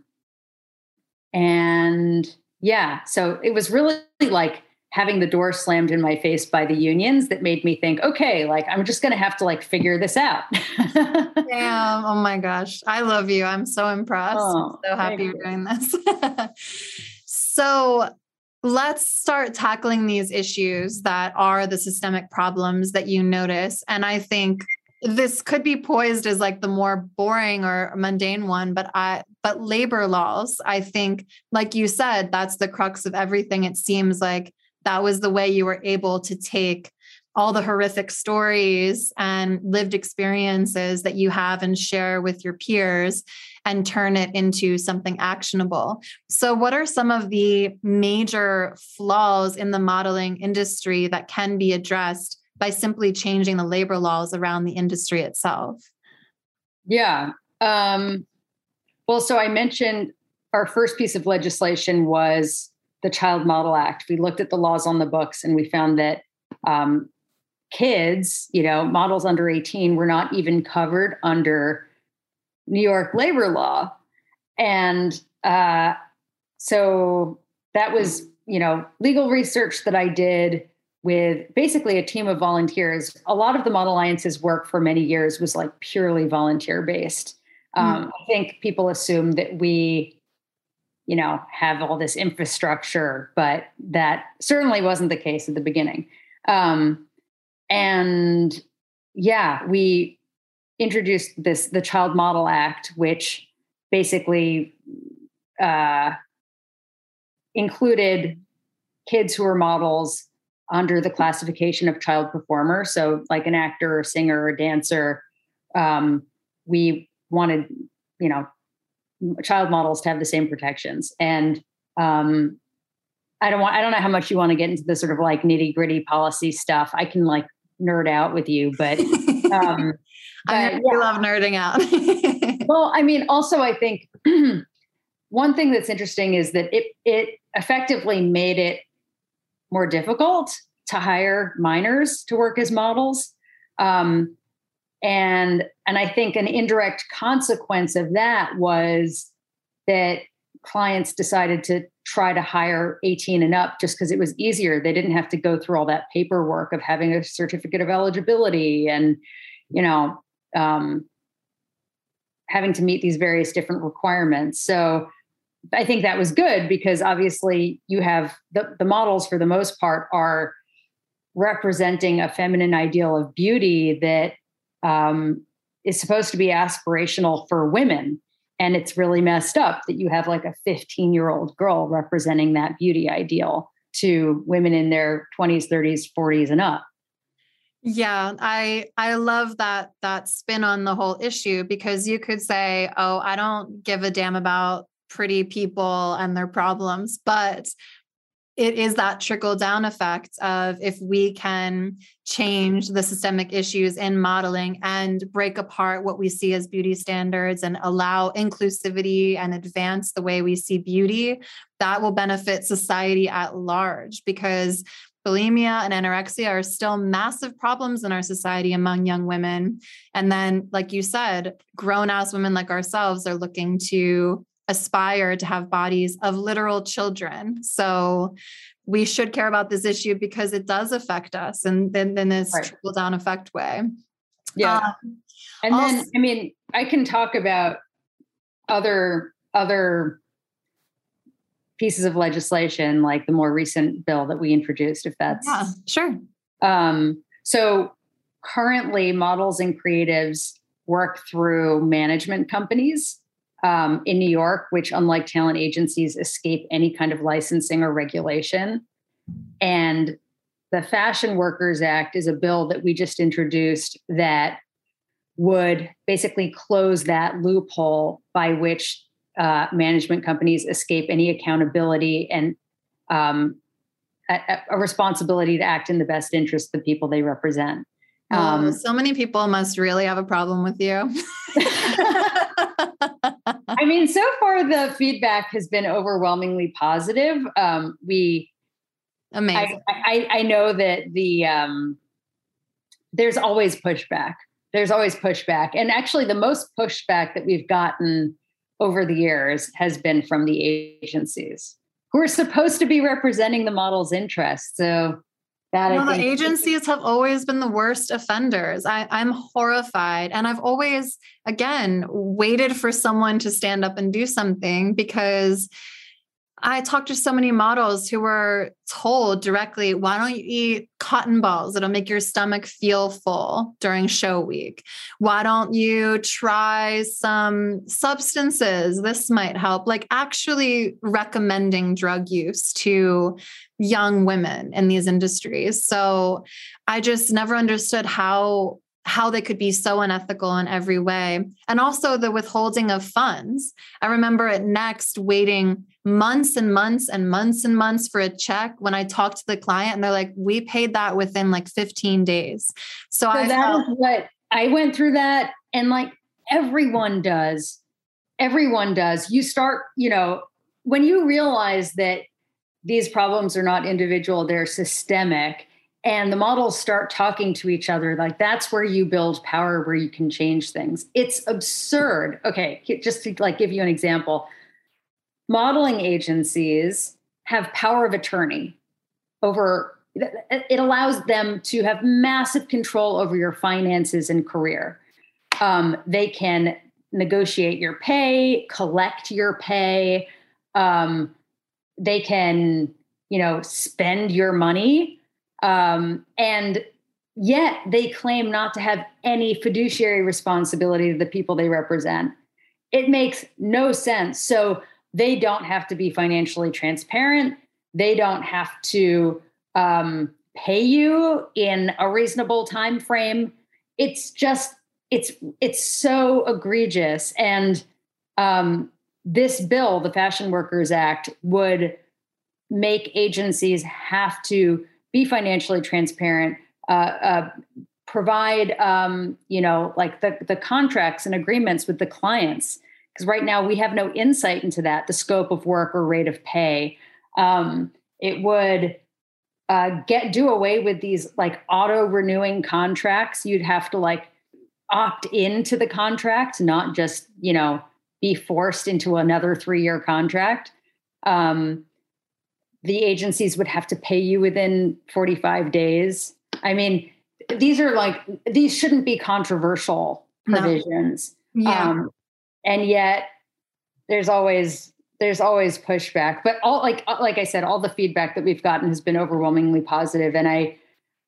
and yeah so it was really like having the door slammed in my face by the unions that made me think, okay, like I'm just going to have to like figure this out. Damn. Oh my gosh. I love you. I'm so impressed. Oh, I'm so happy you're doing this. so let's start tackling these issues that are the systemic problems that you notice. And I think this could be poised as like the more boring or mundane one but i but labor laws i think like you said that's the crux of everything it seems like that was the way you were able to take all the horrific stories and lived experiences that you have and share with your peers and turn it into something actionable. So, what are some of the major flaws in the modeling industry that can be addressed by simply changing the labor laws around the industry itself? Yeah. Um, well, so I mentioned our first piece of legislation was the Child Model Act. We looked at the laws on the books and we found that um, kids, you know, models under 18 were not even covered under New York labor law. And uh, so that was, you know, legal research that I did with basically a team of volunteers. A lot of the Model Alliance's work for many years was like purely volunteer based. Um, mm. I think people assume that we you know, have all this infrastructure, but that certainly wasn't the case at the beginning. Um, and yeah, we introduced this the Child Model Act, which basically uh, included kids who are models under the classification of child performer. So, like an actor, or singer, or dancer. Um, we wanted, you know, child models to have the same protections. And um, I don't want I don't know how much you want to get into the sort of like nitty gritty policy stuff. I can like nerd out with you, but um, I yeah. love nerding out. well, I mean, also I think one thing that's interesting is that it it effectively made it more difficult to hire minors to work as models. Um, and and i think an indirect consequence of that was that clients decided to try to hire 18 and up just because it was easier. They didn't have to go through all that paperwork of having a certificate of eligibility and, you know, um, having to meet these various different requirements. So I think that was good because obviously you have the, the models for the most part are representing a feminine ideal of beauty that um, is supposed to be aspirational for women and it's really messed up that you have like a 15 year old girl representing that beauty ideal to women in their 20s 30s 40s and up yeah i i love that that spin on the whole issue because you could say oh i don't give a damn about pretty people and their problems but it is that trickle down effect of if we can change the systemic issues in modeling and break apart what we see as beauty standards and allow inclusivity and advance the way we see beauty, that will benefit society at large because bulimia and anorexia are still massive problems in our society among young women. And then, like you said, grown ass women like ourselves are looking to aspire to have bodies of literal children. So we should care about this issue because it does affect us and then in this right. trickle down effect way. Yeah. Um, and also, then I mean, I can talk about other other pieces of legislation like the more recent bill that we introduced if that's yeah, sure. Um, so currently models and creatives work through management companies um, in New York, which, unlike talent agencies, escape any kind of licensing or regulation. And the Fashion Workers Act is a bill that we just introduced that would basically close that loophole by which uh, management companies escape any accountability and um, a, a, responsibility to act in the best interest of the people they represent. Um, oh, so many people must really have a problem with you. I mean, so far the feedback has been overwhelmingly positive. Um, we amazing. I, I, I, know that the um, there's always pushback. There's always pushback, and actually, the most pushback that we've gotten over the years has been from the agencies who are supposed to be representing the model's interests. So that well, the agencies have always been the worst offenders. I, I'm horrified. And I've always, again, waited for someone to stand up and do something because I talked to so many models who were told directly, why don't you eat cotton balls? It'll make your stomach feel full during show week. Why don't you try some substances? This might help. Like actually recommending drug use to young women in these industries. So I just never understood how how they could be so unethical in every way. And also the withholding of funds. I remember at Next waiting months and months and months and months for a check when I talked to the client and they're like, we paid that within like 15 days. So, so I that felt- is what I went through that. And like everyone does, everyone does. You start, you know, when you realize that these problems are not individual, they're systemic and the models start talking to each other like that's where you build power where you can change things it's absurd okay just to like give you an example modeling agencies have power of attorney over it allows them to have massive control over your finances and career um, they can negotiate your pay collect your pay um, they can you know spend your money um, and yet they claim not to have any fiduciary responsibility to the people they represent. It makes no sense. So they don't have to be financially transparent. They don't have to um, pay you in a reasonable time frame. It's just it's it's so egregious. And um, this bill, the Fashion Workers Act, would make agencies have to be financially transparent, uh, uh, provide um, you know like the the contracts and agreements with the clients because right now we have no insight into that the scope of work or rate of pay um, it would uh, get do away with these like auto renewing contracts you'd have to like opt into the contract not just you know be forced into another three year contract. Um, the agencies would have to pay you within 45 days. I mean, these are like, these shouldn't be controversial provisions. No. Yeah. Um, and yet there's always there's always pushback but all like uh, like i said all the feedback that we've gotten has been overwhelmingly positive. And i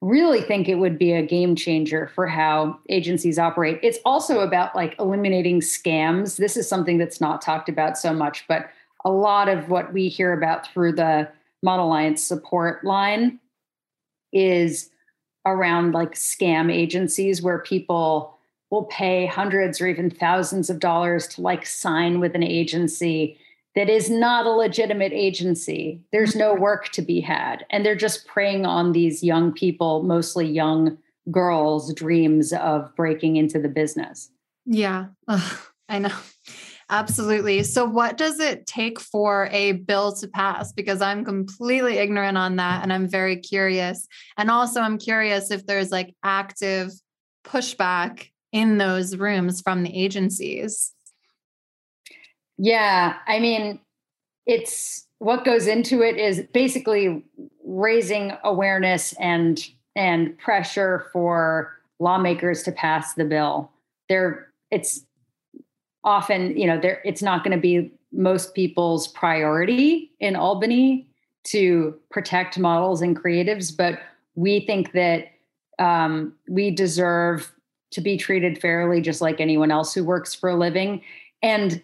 really think it would be a game changer for how agencies operate. It's also about like eliminating scams. This is something that's not talked about so much but a lot of what we hear about through the model alliance support line is around like scam agencies where people will pay hundreds or even thousands of dollars to like sign with an agency that is not a legitimate agency. There's no mm-hmm. work to be had. And they're just preying on these young people, mostly young girls' dreams of breaking into the business. Yeah, Ugh, I know. Absolutely. So, what does it take for a bill to pass? Because I'm completely ignorant on that and I'm very curious. And also, I'm curious if there's like active pushback in those rooms from the agencies. Yeah, I mean, it's what goes into it is basically raising awareness and and pressure for lawmakers to pass the bill. There it's often, you know, there it's not going to be most people's priority in Albany to protect models and creatives, but we think that um, we deserve to be treated fairly, just like anyone else who works for a living. And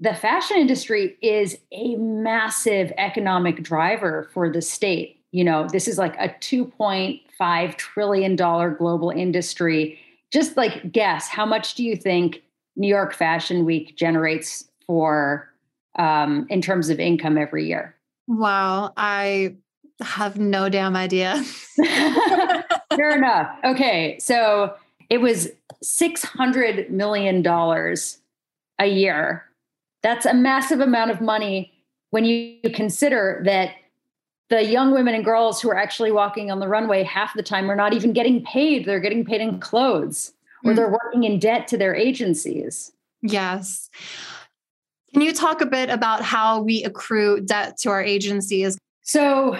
the fashion industry is a massive economic driver for the state. You know, this is like a $2.5 trillion global industry. Just like guess, how much do you think New York Fashion Week generates for um, in terms of income every year? Wow, I have no damn idea. Fair enough. Okay, so it was $600 million a year that's a massive amount of money when you consider that the young women and girls who are actually walking on the runway half the time are not even getting paid. They're getting paid in clothes or mm. they're working in debt to their agencies. Yes. Can you talk a bit about how we accrue debt to our agencies? So,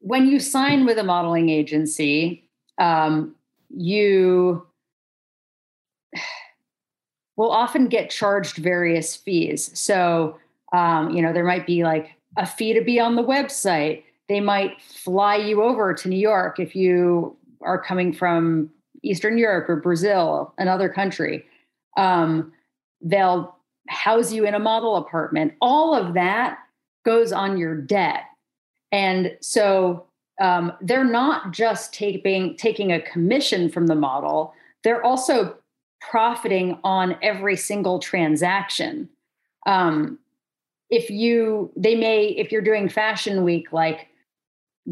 when you sign with a modeling agency, um, you will often get charged various fees. So, um, you know, there might be like a fee to be on the website. They might fly you over to New York if you are coming from Eastern Europe or Brazil, another country. Um, they'll house you in a model apartment. All of that goes on your debt. And so um, they're not just taking taking a commission from the model; they're also profiting on every single transaction. Um, if you, they may, if you're doing fashion week, like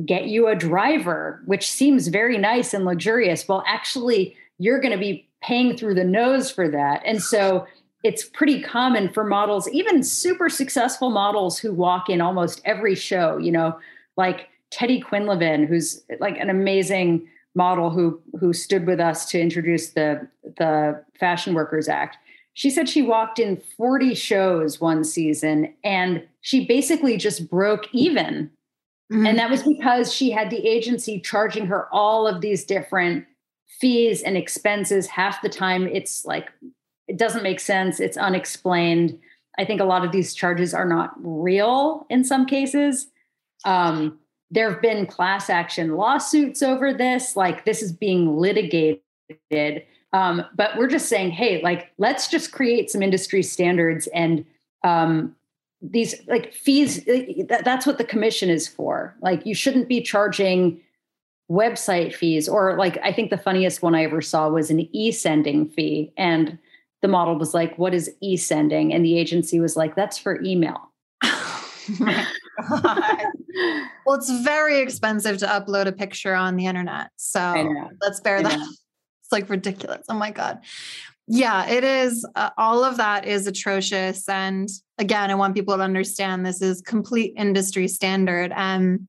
get you a driver, which seems very nice and luxurious. Well, actually, you're going to be paying through the nose for that. And so it's pretty common for models, even super successful models who walk in almost every show, you know, like Teddy Quinlivan, who's like an amazing model who who stood with us to introduce the the Fashion Workers Act. She said she walked in 40 shows one season and she basically just broke even. Mm-hmm. And that was because she had the agency charging her all of these different fees and expenses. Half the time it's like it doesn't make sense, it's unexplained. I think a lot of these charges are not real in some cases. Um, there have been class action lawsuits over this like this is being litigated. Um, but we're just saying hey like let's just create some industry standards and um, these like fees that, that's what the commission is for. Like you shouldn't be charging website fees or like i think the funniest one i ever saw was an e-sending fee and the model was like what is e-sending? And the agency was like that's for email well, it's very expensive to upload a picture on the internet. So let's bear that. It's like ridiculous. Oh my God. Yeah, it is. Uh, all of that is atrocious. And again, I want people to understand this is complete industry standard. And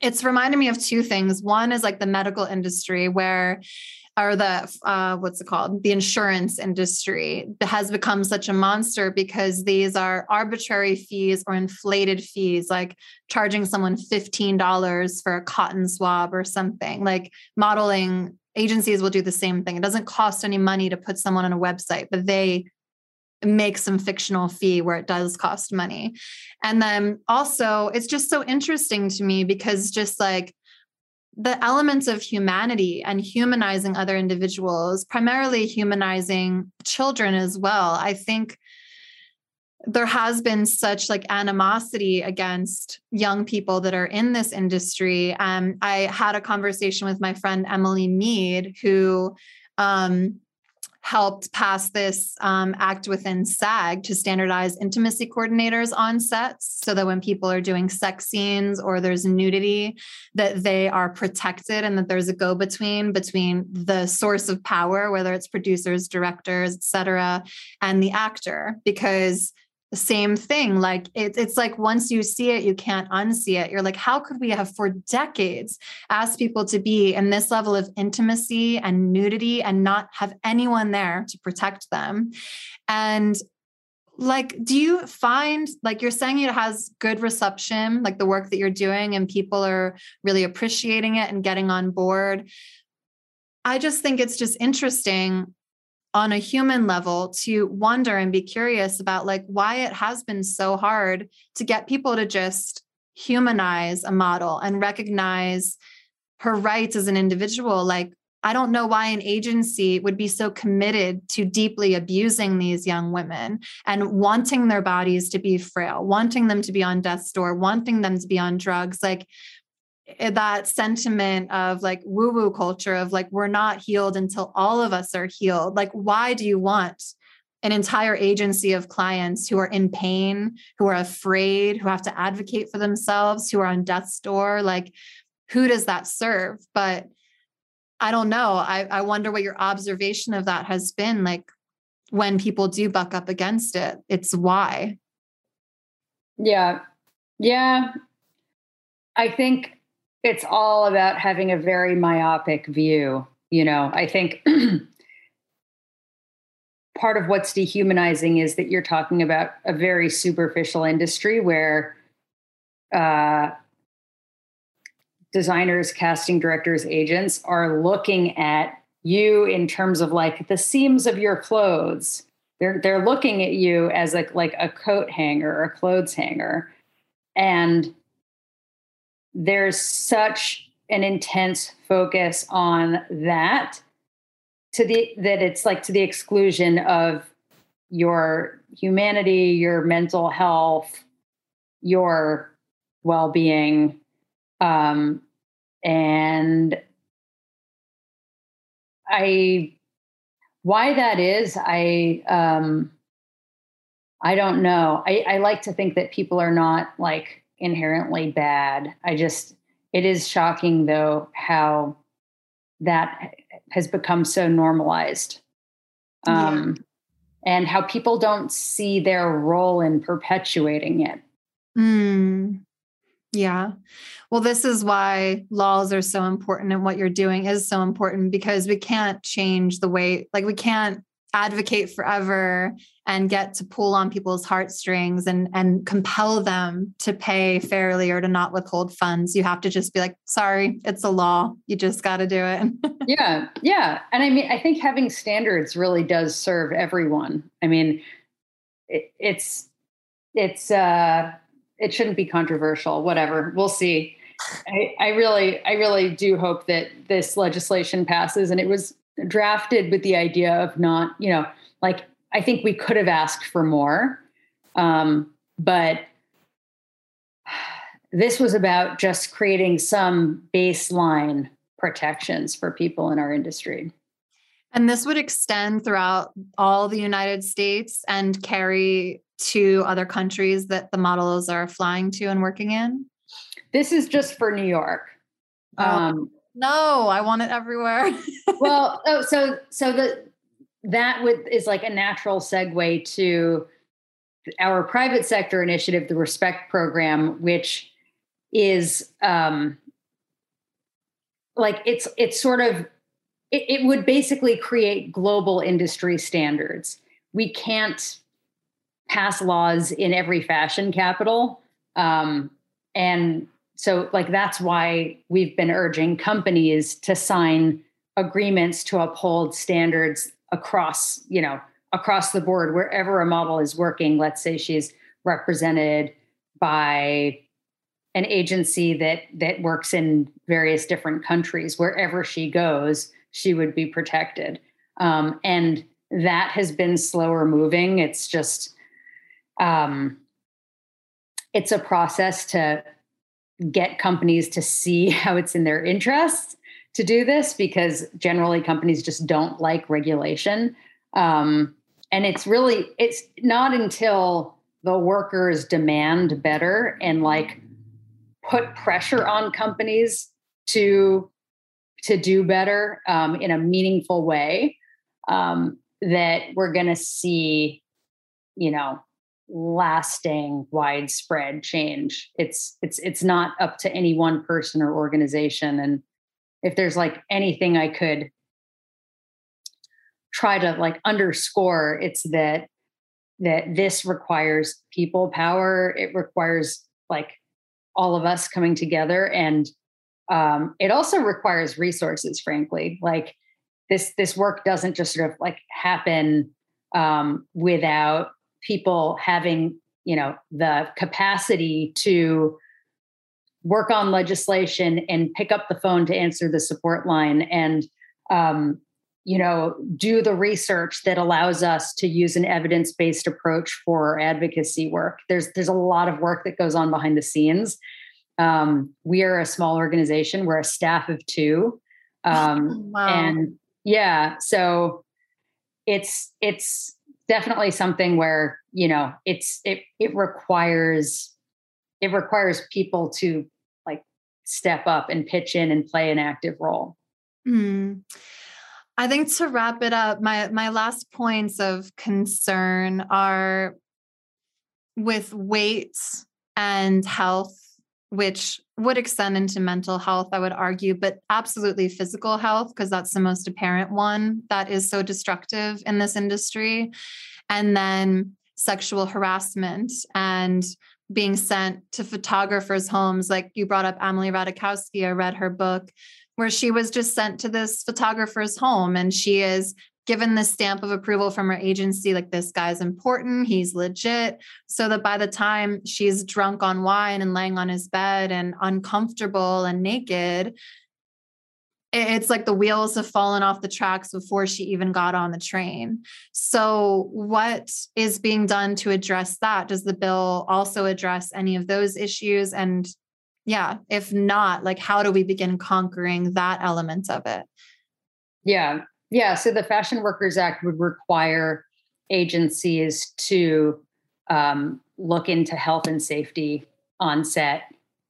it's reminded me of two things. One is like the medical industry, where or the uh, what's it called? The insurance industry has become such a monster because these are arbitrary fees or inflated fees like charging someone $15 for a cotton swab or something. Like modeling agencies will do the same thing. It doesn't cost any money to put someone on a website but they make some fictional fee where it does cost money. And then also it's just so interesting to me because just like the elements of humanity and humanizing other individuals, primarily humanizing children as well. I think there has been such like animosity against young people that are in this industry. Um, I had a conversation with my friend Emily Meade, who um, helped pass this um, act within SAG to standardize intimacy coordinators on sets so that when people are doing sex scenes or there's nudity, that they are protected and that there's a go between between the source of power, whether it's producers, directors, et cetera, and the actor. Because same thing. Like it, it's like once you see it, you can't unsee it. You're like, how could we have for decades asked people to be in this level of intimacy and nudity and not have anyone there to protect them? And like, do you find like you're saying it has good reception, like the work that you're doing, and people are really appreciating it and getting on board? I just think it's just interesting on a human level to wonder and be curious about like why it has been so hard to get people to just humanize a model and recognize her rights as an individual like I don't know why an agency would be so committed to deeply abusing these young women and wanting their bodies to be frail, wanting them to be on death's door, wanting them to be on drugs. Like, Eh, that sentiment of like woo woo culture of like we're not healed until all of us are healed. Like why do you want an entire agency of clients who are in pain who are afraid who have to advocate for themselves who are on death's door? Like who does that serve? But i don't know. I, I wonder what your observation of that has been like when people do buck up against it. It's why. Yeah. Yeah. I think it's all about having a very myopic view. You know, I think part of what's dehumanizing is that you're talking about a very superficial industry where uh, designers, casting directors, agents are looking at you in terms of like the seams of your clothes. They're they're looking at you as like like a coat hanger or a clothes hanger, and there's such an intense focus on that to the that it's like to the exclusion of your humanity your mental health your well-being um and i why that is i um i don't know. I i like to think that people are not like inherently bad. I just, it is shocking though how that has become so normalized. Um, yeah. And how people don't see their role in perpetuating it. Mm. Yeah. Well, this is why laws are so important and what you're doing is so important because we can't change the way, like, we can't advocate forever and get to pull on people's heartstrings and and compel them to pay fairly or to not withhold funds. You have to just be like sorry it's a law. You just got to do it. Yeah yeah. And i mean i think having standards really does serve everyone. I mean it, it's it's uh it shouldn't be controversial whatever. We'll see. I, I really i really do hope that this legislation passes and it was drafted with the idea of not, you know, like I think we could have asked for more. Um, but this was about just creating some baseline protections for people in our industry. And this would extend throughout all the United States and carry to other countries that the models are flying to and working in? This is just for New York. Oh. Um, no, I want it everywhere. well, oh, so so the that would is like a natural segue to our private sector initiative, the Respect Program, which is um, like it's it's sort of it, it would basically create global industry standards. We can't pass laws in every fashion capital. Um, and so, like, that's why we've been urging companies to sign agreements to uphold standards across, you know, across the board, wherever a model is working. Let's say she's represented by an agency that that works in various different countries wherever she goes she would be protected um, and that has been slower moving it's just um, it's a process to get companies to see how it's in their interest to do this because generally companies just don't like regulation. Um, and it's really it's not until the workers demand better and like put pressure on companies to to do better um, in a meaningful way um, that we're going to see you know lasting widespread change. It's it's it's not up to any one person or organization. And if there's like anything i could try to like underscore it's that that this requires people power. It requires like all of us coming together. And um, it also requires resources frankly. Like this this work doesn't just sort of like happen um, without people having you know the capacity to work on legislation and pick up the phone to answer the support line and um, you know do the research that allows us to use an evidence-based approach for advocacy work. There's there's a lot of work that goes on behind the scenes. Um, we are a small organization. We're a staff of two. Um, wow. and yeah so it's it's definitely something where you know it's it it requires it requires people to like step up and pitch in and play an active role mm. I think to wrap it up, my my last points of concern are with weight and health, which would extend into mental health, I would argue, but absolutely physical health, because that's the most apparent one that is so destructive in this industry. And then sexual harassment and being sent to photographers' homes. Like you brought up Emily Ratajkowski, I read her book where she was just sent to this photographer's home and she is given the stamp of approval from her agency like this guy's important he's legit so that by the time she's drunk on wine and laying on his bed and uncomfortable and naked it's like the wheels have fallen off the tracks before she even got on the train. So, what is being done to address that? Does the bill also address any of those issues? And yeah if not like how do we begin conquering that element of it yeah yeah so the fashion workers act would require agencies to um, look into health and safety on set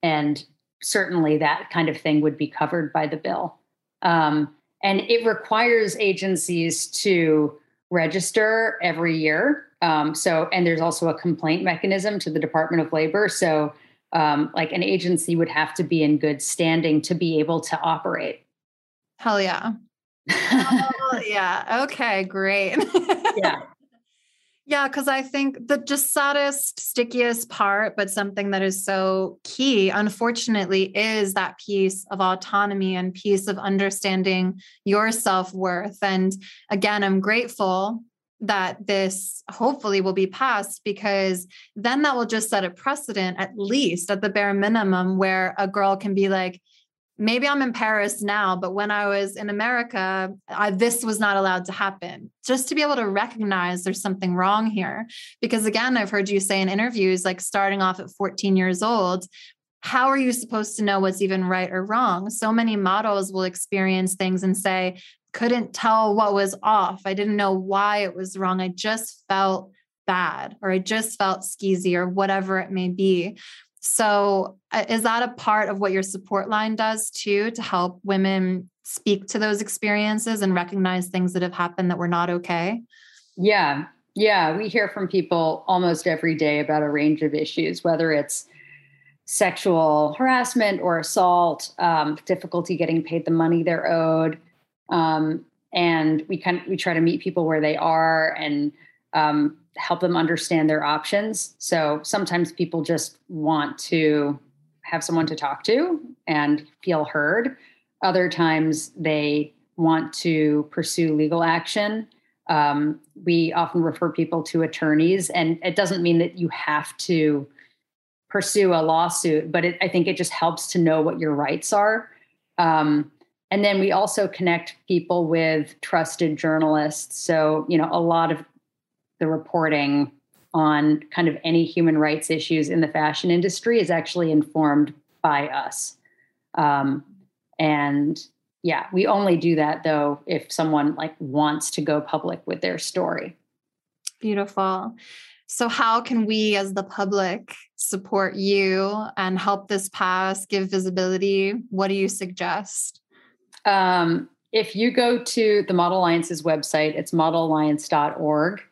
and certainly that kind of thing would be covered by the bill um, and it requires agencies to register every year um, so and there's also a complaint mechanism to the department of labor so um, like an agency would have to be in good standing to be able to operate. Hell yeah. Oh, yeah. Okay, great. yeah. Yeah, because I think the just saddest, stickiest part, but something that is so key, unfortunately, is that piece of autonomy and piece of understanding your self worth. And again, I'm grateful that this hopefully will be passed because then that will just set a precedent, at least at the bare minimum, where a girl can be like, maybe I'm in Paris now, but when I was in America, I, this was not allowed to happen. Just to be able to recognize there's something wrong here. Because again, I've heard you say in interviews, like starting off at 14 years old, how are you supposed to know what's even right or wrong? So many models will experience things and say, couldn't tell what was off. I didn't know why it was wrong. I just felt bad or I just felt skeezy or whatever it may be. So, uh, is that a part of what your support line does too to help women speak to those experiences and recognize things that have happened that were not okay? Yeah. Yeah. We hear from people almost every day about a range of issues, whether it's sexual harassment or assault, um, difficulty getting paid the money they're owed, Um, and we kind of we try to meet people where they are and um, help them understand their options. So sometimes people just want to have someone to talk to and feel heard. Other times they want to pursue legal action. Um, we often refer people to attorneys, and it doesn't mean that you have to pursue a lawsuit, but it, I think it just helps to know what your rights are. Um, and then we also connect people with trusted journalists. So, you know, a lot of the reporting on kind of any human rights issues in the fashion industry is actually informed by us. Um, and yeah, we only do that though if someone like wants to go public with their story. Beautiful. So, how can we as the public support you and help this pass, give visibility? What do you suggest? Um, if you go to the Model Alliance's website, it's modelalliance.org.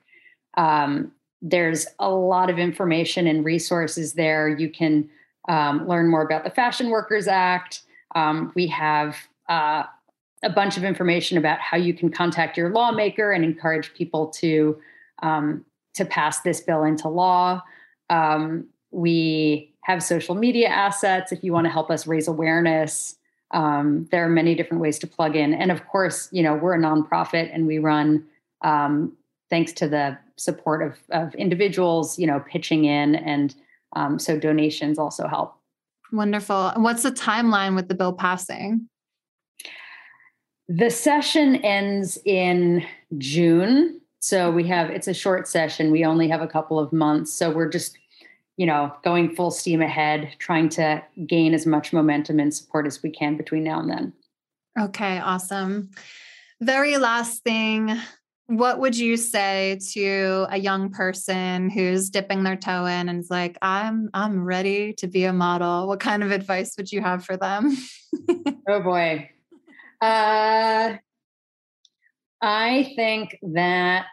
Um, there's a lot of information and resources there. You can um, learn more about the Fashion Workers Act. Um, we have uh, a bunch of information about how you can contact your lawmaker and encourage people to um, to pass this bill into law. Um, we have social media assets if you want to help us raise awareness. Um, there are many different ways to plug in, and of course, you know we're a nonprofit and we run um, thanks to the support of, of individuals, you know, pitching in. And um, so donations also help. Wonderful. And what's the timeline with the bill passing? The session ends in June. So we have, it's a short session. We only have a couple of months. So we're just, you know, going full steam ahead, trying to gain as much momentum and support as we can between now and then. Okay, awesome. Very last thing what would you say to a young person who's dipping their toe in and is like i'm i'm ready to be a model. What kind of advice would you have for them? Oh boy. Uh i think that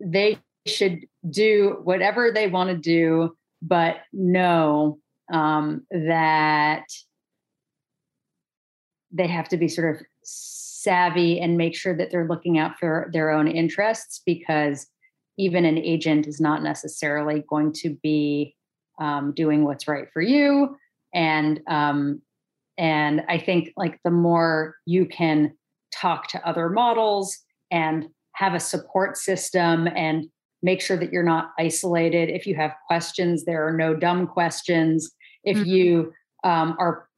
they should do whatever they want to do but know um, that they have to be sort of savvy and make sure that they're looking out for their own interests because even an agent is not necessarily going to be um, doing what's right for you. And um, and i think like the more you can talk to other models and have a support system and make sure that you're not isolated. If you have questions there are no dumb questions. If mm-hmm. you um, are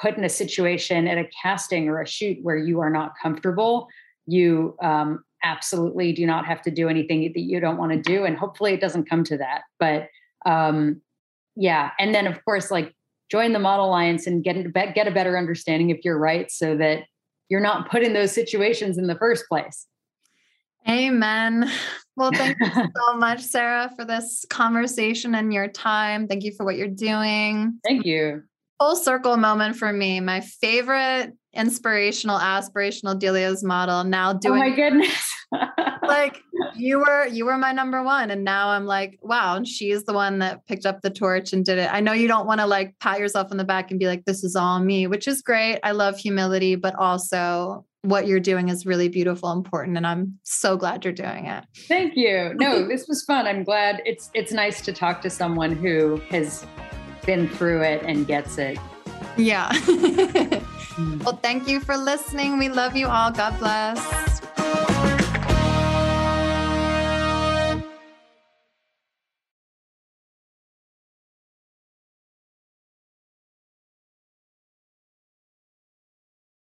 put in a situation at a casting or a shoot where you are not comfortable, you um, absolutely do not have to do anything that you don't want to do. And hopefully it doesn't come to that. But um, yeah. And then, of course, like join the Model Alliance and get, get a better understanding of your rights so that you're not put in those situations in the first place. Amen. Well, thank you so much, Sarah, for this conversation and your time. Thank you for what you're doing. Thank you full circle moment for me. My favorite inspirational, aspirational Delia's model now doing. Oh my goodness. like you were, you were my number one. And now I'm like, wow. And she's the one that picked up the torch and did it. I know you don't want to like pat yourself on the back and be like, this is all me, which is great. I love humility, but also what you're doing is really beautiful, important. And I'm so glad you're doing it. Thank you. No, this was fun. I'm glad it's, it's nice to talk to someone who has been through it and gets it. Yeah. Hmm. well, thank you for listening. We love you all. God bless.